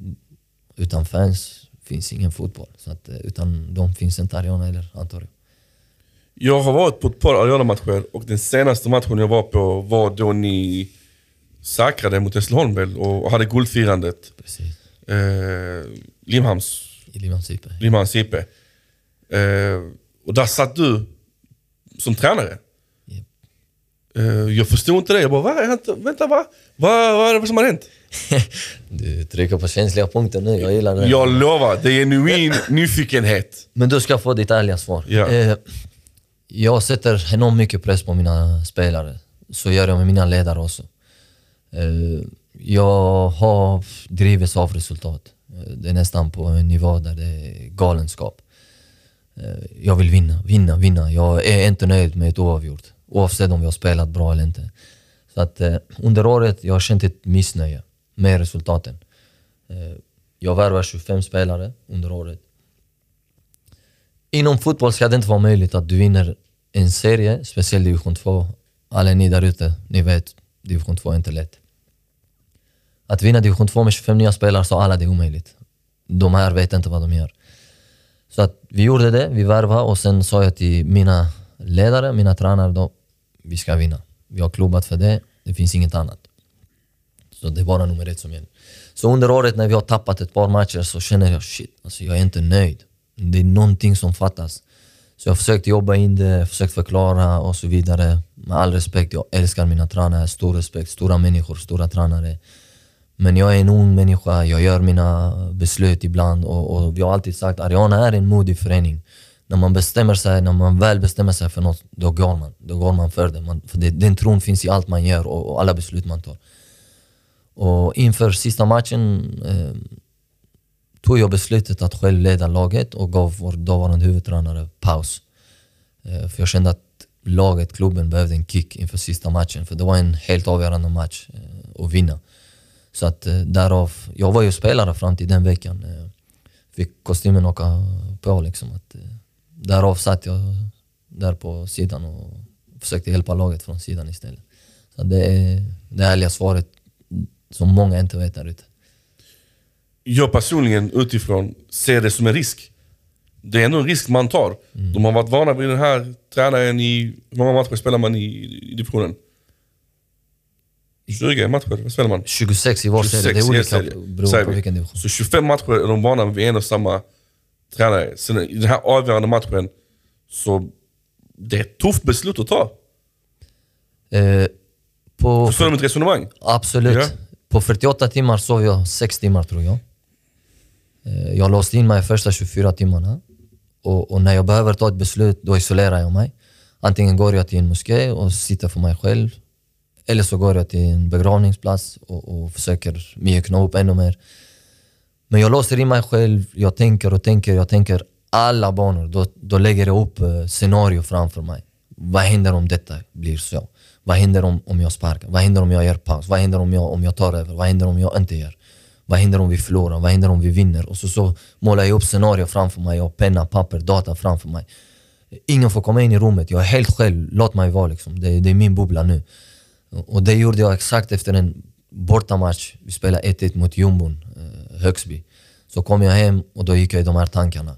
utan fans finns ingen fotboll. Så att, eh, utan de finns inte Ariana heller, antar jag. Har varit på ett par Ariana-matcher och den senaste matchen jag var på var då ni säkrade mot Hässleholm och hade guldfirandet. Precis. Eh, Limhamns, Limhamns IP. Limhamns IP. Eh, och där satt du som tränare. Yep. Eh, jag förstod inte det. Jag bara, va? Vänta, va? Va- Vad är det som har hänt? Du trycker på känsliga punkter nu, jag gillar det. Jag lovar, det är genuin nyfikenhet. Men du ska få ditt ärliga svar. Ja. Jag sätter enormt mycket press på mina spelare. Så gör jag med mina ledare också. Eh, jag har drivits av resultat. Eh, det är nästan på en nivå där det är galenskap. Eh, jag vill vinna, vinna, vinna. Jag är inte nöjd med ett oavgjort. Oavsett om vi har spelat bra eller inte. Så att under året jag har känt ett missnöje med resultaten. Jag värvar 25 spelare under året. Inom fotboll ska det inte vara möjligt att du vinner en serie, speciellt division 2. Alla ni där ute, ni vet, division 2 är inte lätt. Att vinna division 2 med 25 nya spelare sa alla det är omöjligt. De här vet inte vad de gör. Så att vi gjorde det, vi värvade och sen sa jag till mina ledare, mina tränare då, vi ska vinna. Vi har klubbat för det, det finns inget annat. Så det är bara nummer ett som gäller. Så under året när vi har tappat ett par matcher så känner jag shit, alltså jag är inte nöjd. Det är någonting som fattas. Så jag försökte jobba in det, försökte förklara och så vidare. Med all respekt, jag älskar mina tränare, stor respekt, stora människor, stora tränare. Men jag är en ung människa, jag gör mina beslut ibland och, och vi har alltid sagt att Ariana är en modig förening. När man bestämmer sig, när man väl bestämmer sig för något, då går man. Då går man för det. Man, för det, den tron finns i allt man gör och, och alla beslut man tar. Och inför sista matchen eh, tog jag beslutet att själv leda laget och gav vår dåvarande huvudtränare paus. Eh, för jag kände att laget, klubben, behövde en kick inför sista matchen. För det var en helt avgörande match eh, att vinna. Så att eh, därav, jag var ju spelare fram till den veckan. Fick kostymen åka på liksom. Att, därav satt jag där på sidan och försökte hjälpa laget från sidan istället. Så det är det ärliga svaret som många inte vet där ute. Jag personligen utifrån ser det som en risk. Det är ändå en risk man tar. De har varit vana vid den här tränaren i... Hur många matcher spelar man i, i divisionen? 20 matcher, vad spelar man? 26 i vår serie, det är olika beroende på vi. vilken division. Så 25 matcher är de vana vid en och samma tränare. Sen i den här avgörande matchen, så det är ett tufft beslut att ta. Eh, på, Förstår du mitt resonemang? absolut. Ja. På 48 timmar sov jag 6 timmar tror jag. Eh, jag låste in mig första 24 timmarna. Och, och när jag behöver ta ett beslut, då isolerar jag mig. Antingen går jag till en moské och sitter för mig själv. Eller så går jag till en begravningsplats och, och försöker mjukna upp ännu mer. Men jag låser in mig själv, jag tänker och tänker, jag tänker alla banor. Då, då lägger jag upp eh, scenario framför mig. Vad händer om detta blir så? Vad händer om, om jag sparkar? Vad händer om jag gör paus? Vad händer om jag, om jag tar över? Vad händer om jag inte gör? Vad händer om vi förlorar? Vad händer om vi vinner? Och så, så målar jag upp scenarier framför mig, jag har penna, papper, data framför mig. Ingen får komma in i rummet, jag är helt själv, låt mig vara liksom. det, det är min bubbla nu. Och det gjorde jag exakt efter en bortamatch. Vi spelade 1-1 mot jumbon, eh, Högsby. Så kom jag hem och då gick jag i de här tankarna.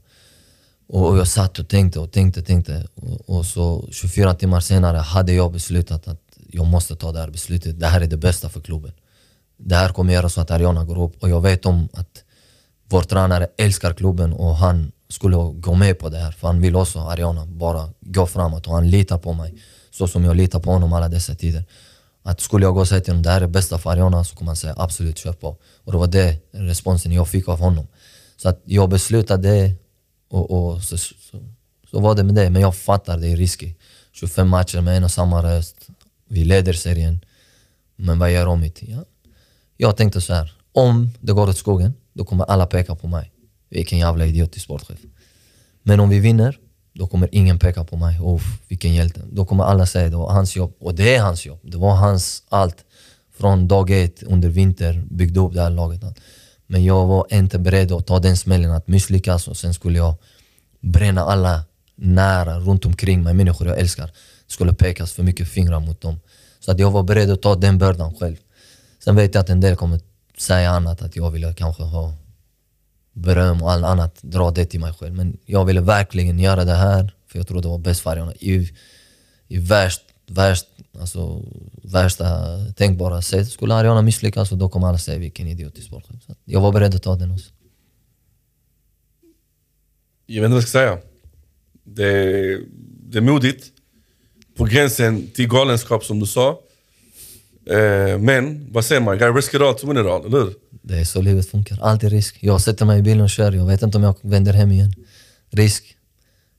Och, och jag satt och tänkte och tänkte, tänkte. Och, och så 24 timmar senare hade jag beslutat att jag måste ta det här beslutet. Det här är det bästa för klubben. Det här kommer göra så att Ariana går upp. Och jag vet om att vår tränare älskar klubben och han skulle gå med på det här. För han vill också Ariana bara gå framåt och han litar på mig. Så som jag litar på honom alla dessa tider. Att skulle jag gå och säga till honom det här är bästa för Ariana så kommer han säga absolut kör på. Och det var det responsen jag fick av honom. Så att jag beslutade och, och så, så, så var det med det. Men jag fattar det är risky. 25 matcher med en och samma röst. Vi leder serien. Men vad gör om mitt? Ja. Jag tänkte så här. Om det går åt skogen, då kommer alla peka på mig. Vilken jävla idiot till sportchef. Men om vi vinner, då kommer ingen peka på mig. Uff, vilken hjälte. Då kommer alla säga det var hans jobb. Och det är hans jobb. Det var hans allt. Från dag ett under vinter byggde upp det här laget. Men jag var inte beredd att ta den smällen att misslyckas och sen skulle jag bränna alla nära runt omkring mig, människor jag älskar. Det skulle pekas för mycket fingrar mot dem. Så att jag var beredd att ta den bördan själv. Sen vet jag att en del kommer säga annat, att jag ville kanske ha beröm och allt annat, dra det till mig själv. Men jag ville verkligen göra det här, för jag tror det var bäst för Ariana. I, i värst, värst, alltså, värsta tänkbara sätt skulle Ariana misslyckas och då kommer alla säga vilken idiotisk sportchef. Jag var beredd att ta den också. Jag vet inte vad jag ska säga. Det, det är modigt. På gränsen till galenskap som du sa. Eh, men vad säger man? Risk it all to win it all, eller hur? Det är så livet funkar. Alltid risk. Jag sätter mig i bilen och kör. Jag vet inte om jag vänder hem igen. Risk.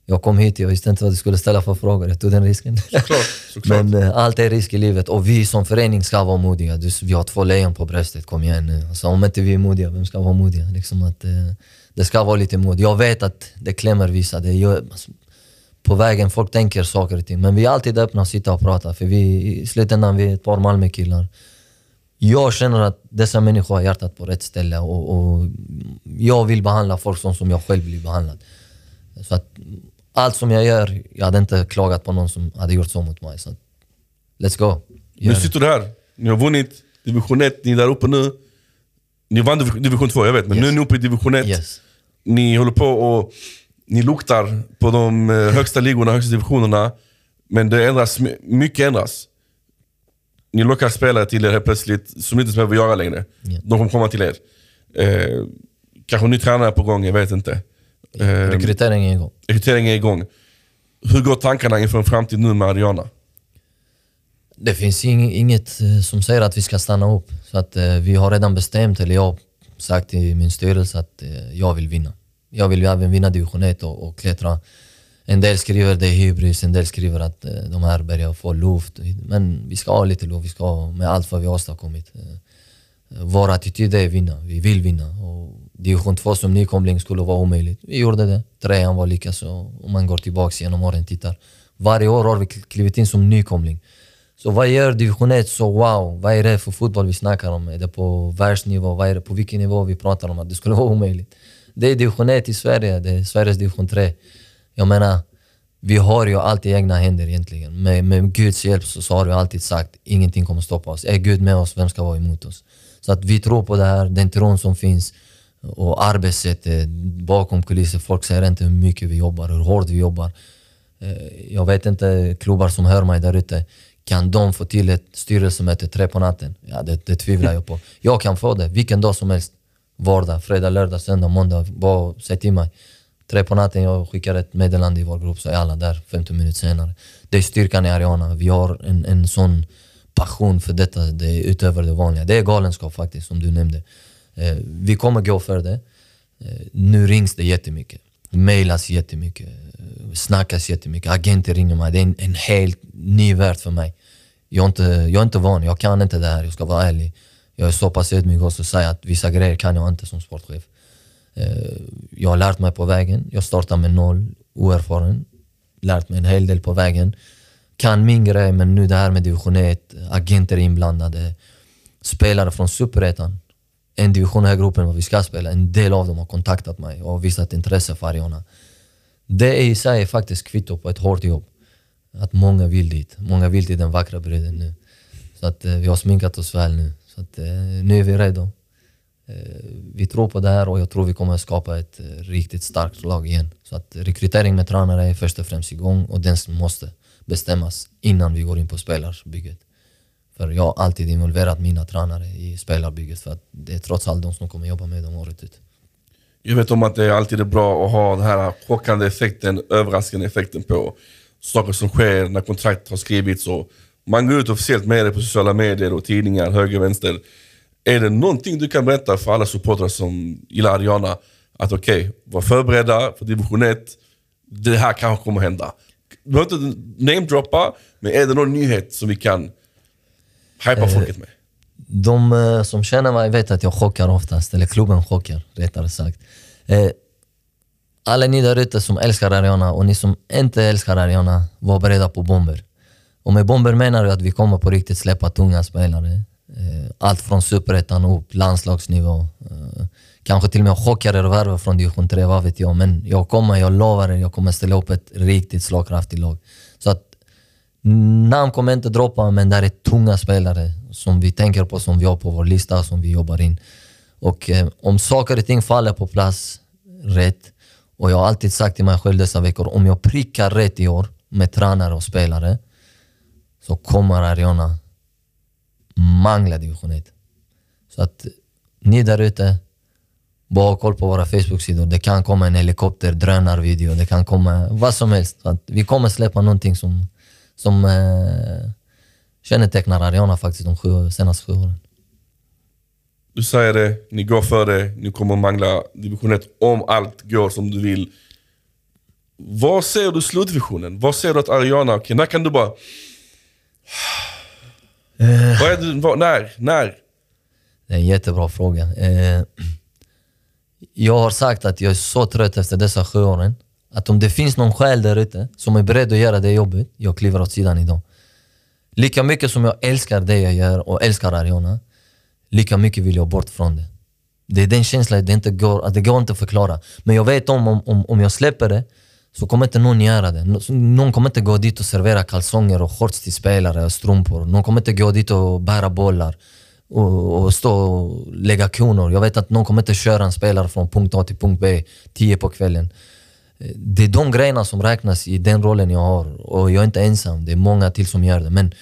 Jag kom hit, jag visste inte vad du skulle ställa för frågor. Jag tog den risken. Såklart, såklart. Men uh, allt är risk i livet och vi som förening ska vara modiga. Du, vi har två lejon på bröstet, kom igen nu. Alltså, om inte vi är modiga, vem ska vara modiga? Liksom att, uh, det ska vara lite mod. Jag vet att det klämmer vissa. Det gör, alltså, på vägen, folk tänker saker och ting. Men vi är alltid öppna att sitta och prata. För vi, i slutändan vi är ett par Malmökillar. Jag känner att dessa människor har hjärtat på rätt ställe och, och jag vill behandla folk som, som jag själv blir behandlad. Så att allt som jag gör, jag hade inte klagat på någon som hade gjort så mot mig. Så let's go. Nu sitter du här, ni har vunnit division 1, ni är där uppe nu. Ni vann division 2, jag vet, men yes. nu är ni uppe i division 1. Yes. Ni håller på och ni luktar på de eh, högsta ligorna, högsta divisionerna. Men det ändras, mycket ändras. Ni lockar spelare till er helt plötsligt som ni inte behöver göra längre. Yeah. De kommer komma till er. Eh, kanske ny tränare på gång, jag vet inte. Eh, rekryteringen är igång. Rekryteringen är igång. Hur går tankarna inför en framtid nu med Ariana? Det finns inget eh, som säger att vi ska stanna upp. Så att, eh, vi har redan bestämt, eller jag har sagt till min styrelse att jag vill vinna. Jag vill ju även vinna division 1 och, och klättra. En del skriver det är hybris, en del skriver att eh, de här börjar få luft. Men vi ska ha lite luft, vi ska ha med allt vad vi har åstadkommit. Eh, vår attityd är att vinna, vi vill vinna. Och division 2 som nykomling skulle vara omöjligt. Vi gjorde det. Trean var likaså. Om man går tillbaka genom åren och tittar. Varje år har vi klivit in som nykomling. Så vad gör division 1 så wow? Vad är det för fotboll vi snackar om? Är det på världsnivå? Vad är det, på vilken nivå vi pratar om att det skulle vara omöjligt? Det är division 1 i Sverige, det är Sveriges division 3. Jag menar, vi har ju alltid egna händer egentligen. Med, med Guds hjälp så, så har vi alltid sagt ingenting kommer stoppa oss. Är Gud med oss, vem ska vara emot oss? Så att vi tror på det här, den tron som finns och arbetssättet bakom kulisser. Folk säger inte hur mycket vi jobbar, hur hårt vi jobbar. Eh, jag vet inte, klubbar som hör mig där ute, kan de få till ett styrelsemöte tre på natten? Ja, det, det tvivlar jag på. Jag kan få det vilken dag som helst vardag, fredag, lördag, söndag, måndag. Bara säg till mig. Tre på natten, jag skickar ett meddelande i vår grupp så är alla där 15 minuter senare. Det är styrkan i Ariana. Vi har en, en sån passion för detta, det är utöver det vanliga. Det är galenskap faktiskt, som du nämnde. Eh, vi kommer gå för det. Eh, nu rings det jättemycket. mejlas jättemycket. Eh, snackas jättemycket. Agenter ringer mig. Det är en, en helt ny värld för mig. Jag är, inte, jag är inte van, jag kan inte det här, jag ska vara ärlig. Jag är så pass ödmjuk också att säga att vissa grejer kan jag inte som sportchef. Eh, jag har lärt mig på vägen. Jag startade med noll, oerfaren. Lärt mig en hel del på vägen. Kan min grej, men nu det här med division 1, agenter inblandade, spelare från superettan. En division högre upp än vad vi ska spela. En del av dem har kontaktat mig och visat intresse för Ariana. Det är i sig faktiskt kvitto på ett hårt jobb. Att många vill dit. Många vill till den vackra bredden nu. Så att eh, vi har sminkat oss väl nu. Så att, eh, nu är vi redo. Eh, vi tror på det här och jag tror vi kommer att skapa ett eh, riktigt starkt lag igen. Så att rekrytering med tränare är först och främst igång och den måste bestämmas innan vi går in på spelarbygget. För jag har alltid involverat mina tränare i spelarbygget för att det är trots allt de som kommer jobba med dem året ut. Jag vet om att det alltid är bra att ha den här chockande effekten, överraskande effekten på saker som sker när kontrakt har skrivits och man går ut officiellt med det på sociala medier och tidningar, höger, vänster. Är det någonting du kan berätta för alla supportrar som gillar Ariana? Att okej, okay, var förberedda för division 1. Det här kanske kommer hända. Du behöver inte namedroppa, men är det någon nyhet som vi kan hypa eh, folket med? De eh, som känner mig vet att jag chockar oftast, eller klubben chockar rättare sagt. Eh, alla ni där ute som älskar Ariana och ni som inte älskar Ariana, var beredda på bomber. Och med bomber menar jag att vi kommer på riktigt släppa tunga spelare. Eh, allt från superettan upp, landslagsnivå. Eh, kanske till och med chockade värva från division 3, vad vet jag. Men jag kommer, jag lovar er, jag kommer ställa upp ett riktigt slagkraftigt lag. Så att namn kommer inte droppa, men det är tunga spelare som vi tänker på, som vi har på vår lista, som vi jobbar in. Och eh, om saker och ting faller på plats rätt, och jag har alltid sagt till mig själv dessa veckor, om jag prickar rätt i år med tränare och spelare, så kommer Ariana mangla division 1. Så att ni där ute, bara ha koll på våra Facebook-sidor. Det kan komma en helikopter, drönarvideo, det kan komma vad som helst. Så att vi kommer släppa någonting som, som eh, kännetecknar Ariana faktiskt de sju, senaste sju åren. Du säger det, ni går för det, ni kommer mangla division 1 om allt går som du vill. Vad ser du slutvisionen? Vad ser du att Ariana, okay, när kan du bara... Eh. vad är du, vad, när? När? Det är en jättebra fråga. Eh, jag har sagt att jag är så trött efter dessa sju åren. Att om det finns någon själ där ute som är beredd att göra det jobbet, jag kliver åt sidan idag. Lika mycket som jag älskar det jag gör och älskar Ariana, lika mycket vill jag bort från det. Det är den känslan det inte går, att det går inte att förklara. Men jag vet om, om, om jag släpper det så kommer inte någon göra det. Någon kommer inte gå dit och servera kalsonger och shorts till spelare och strumpor. Någon kommer inte gå dit och bära bollar och, och stå och lägga kronor. Jag vet att någon kommer inte köra en spelare från punkt A till punkt B tio på kvällen. Det är de grejerna som räknas i den rollen jag har. Och jag är inte ensam, det är många till som gör det. Men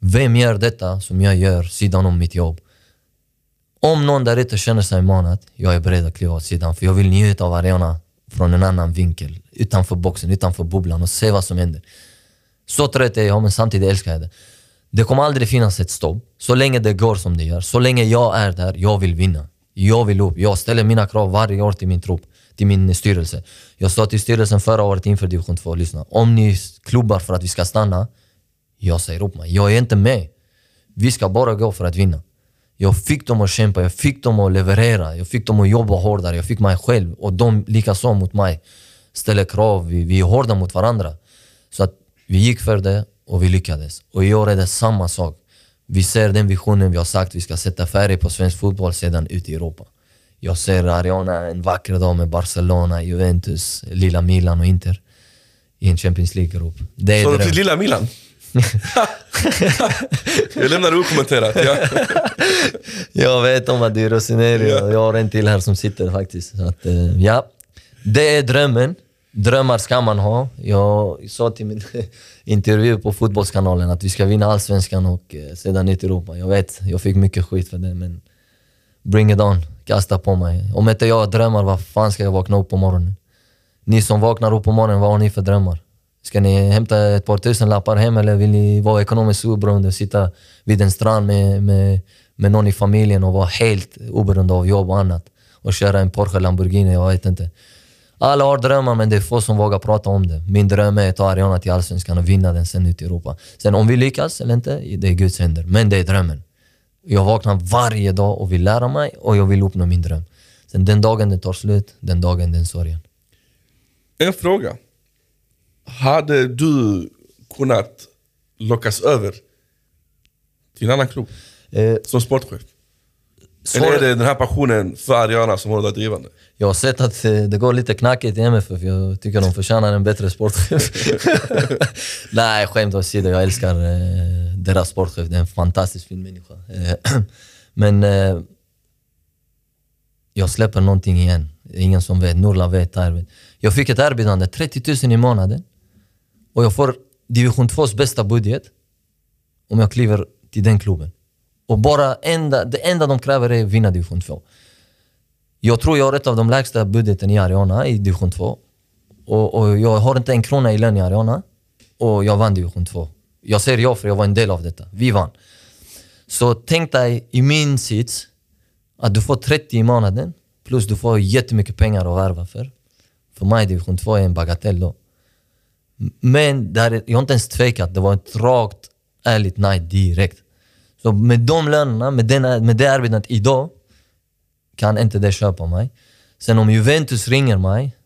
vem gör detta som jag gör sidan om mitt jobb? Om någon där ute känner sig manad, jag är beredd att kliva åt sidan. För jag vill njuta av arenan från en annan vinkel. Utanför boxen, utanför bubblan och se vad som händer. Så trött är jag, men samtidigt älskar jag det. Det kommer aldrig finnas ett stopp. Så länge det går som det gör. Så länge jag är där, jag vill vinna. Jag vill upp. Jag ställer mina krav varje år till min trupp, till min styrelse. Jag sa till styrelsen förra året inför division 2, lyssna. Om ni klubbar för att vi ska stanna, jag säger upp mig. Jag är inte med. Vi ska bara gå för att vinna. Jag fick dem att kämpa, jag fick dem att leverera, jag fick dem att jobba hårdare, jag fick mig själv och de likaså mot mig. Ställer krav, vi, vi är hårda mot varandra. Så att vi gick för det och vi lyckades. Och i år är det samma sak. Vi ser den visionen vi har sagt, vi ska sätta färg på svensk fotboll sedan ut i Europa. Jag ser Ariana en vacker dag med Barcelona, Juventus, lilla Milan och Inter i en Champions League-grupp. Så du till lilla Milan? Jag lämnar det okommenterat. Ja. jag vet om att du är Rosineri och jag har en till här som sitter faktiskt. Så att, eh, ja, det är drömmen. Drömmar ska man ha. Jag sa till min intervju på Fotbollskanalen att vi ska vinna Allsvenskan och eh, sedan ut i Europa. Jag vet, jag fick mycket skit för det, men bring it on. Kasta på mig. Om inte jag drömmar, vad fan ska jag vakna upp på morgonen? Ni som vaknar upp på morgonen, vad har ni för drömmar? Ska ni hämta ett par tusen lappar hem eller vill ni vara ekonomiskt oberoende, och sitta vid en strand med, med, med någon i familjen och vara helt oberoende av jobb och annat? Och köra en Porsche Lamborghini, jag vet inte. Alla har drömmar men det är få som vågar prata om det. Min dröm är att ta Ariana till Allsvenskan och vinna den sen ut i Europa. Sen om vi lyckas eller inte, det är Guds händer. Men det är drömmen. Jag vaknar varje dag och vill lära mig och jag vill uppnå min dröm. Sen den dagen den tar slut, den dagen den sorgen. En fråga. Hade du kunnat lockas över till en annan klubb? Eh, som sportchef? Eller är det den här passionen för Ariana som håller dig drivande? Jag har sett att eh, det går lite knackigt i MFF. Jag tycker de förtjänar en bättre sportchef. Nej, skämt åsido. Jag älskar eh, deras sportchef. Det är en fantastiskt fin människa. Eh, men eh, jag släpper någonting igen. Ingen som vet. Nurla vet. Jag fick ett erbjudande, 30 000 i månaden. Och jag får division 2s bästa budget om jag kliver till den klubben. Och bara enda, det enda de kräver är att vinna division 2. Jag tror jag har ett av de lägsta budgeten i Ariana i division 2. Och, och, jag har inte en krona i lön i Ariana. Och jag vann division 2. Jag säger ja för jag var en del av detta. Vi vann. Så tänk dig i min sits att du får 30 i månaden plus du får jättemycket pengar att värva för. För mig division 2 är en bagatell då. Men där, jag har inte ens tvekat. Det var ett rakt, ärligt nej direkt. Så med de lönerna, med, den, med det arbetet idag, kan inte det köpa mig. Sen om Juventus ringer mig,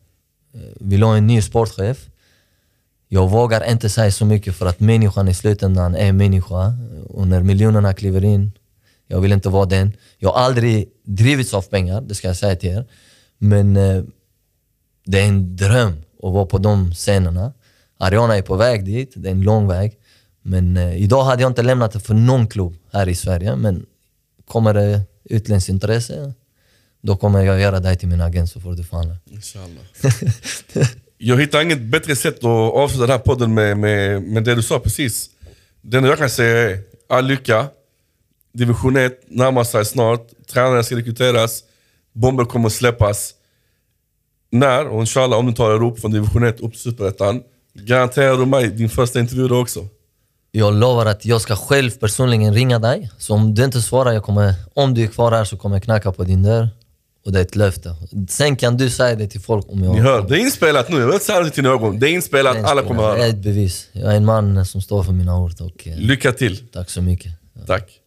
eh, vill ha en ny sportchef. Jag vågar inte säga så mycket för att människan i slutändan är människa. Och när miljonerna kliver in, jag vill inte vara den. Jag har aldrig drivits av pengar, det ska jag säga till er. Men eh, det är en dröm att vara på de scenerna. Ariana är på väg dit, det är en lång väg. Men eh, idag hade jag inte lämnat det för någon klubb här i Sverige. Men kommer det utländskt intresse, då kommer jag göra dig till min agent så får du fan jag hittar inget bättre sätt att avsluta den här podden med, med, med det du sa precis. Det enda jag kan säga är all lycka. Division 1 närmar sig snart. Tränare ska rekryteras. Bomber kommer att släppas. När, och inshallah om du tar Europa från division 1 upp till superettan, garanterar du mig din första intervju då också? Jag lovar att jag ska själv personligen ringa dig. Så om du inte svarar, jag kommer, om du är kvar här så kommer jag knacka på din dörr. Och det är ett löfte. Sen kan du säga det till folk om jag... Ni hör, det är inspelat nu. Jag vill inte säga det till någon. Det är inspelat, alla kommer höra. Det är ett bevis. Jag är en man som står för mina ord. Och, Lycka till. Tack så mycket. Tack.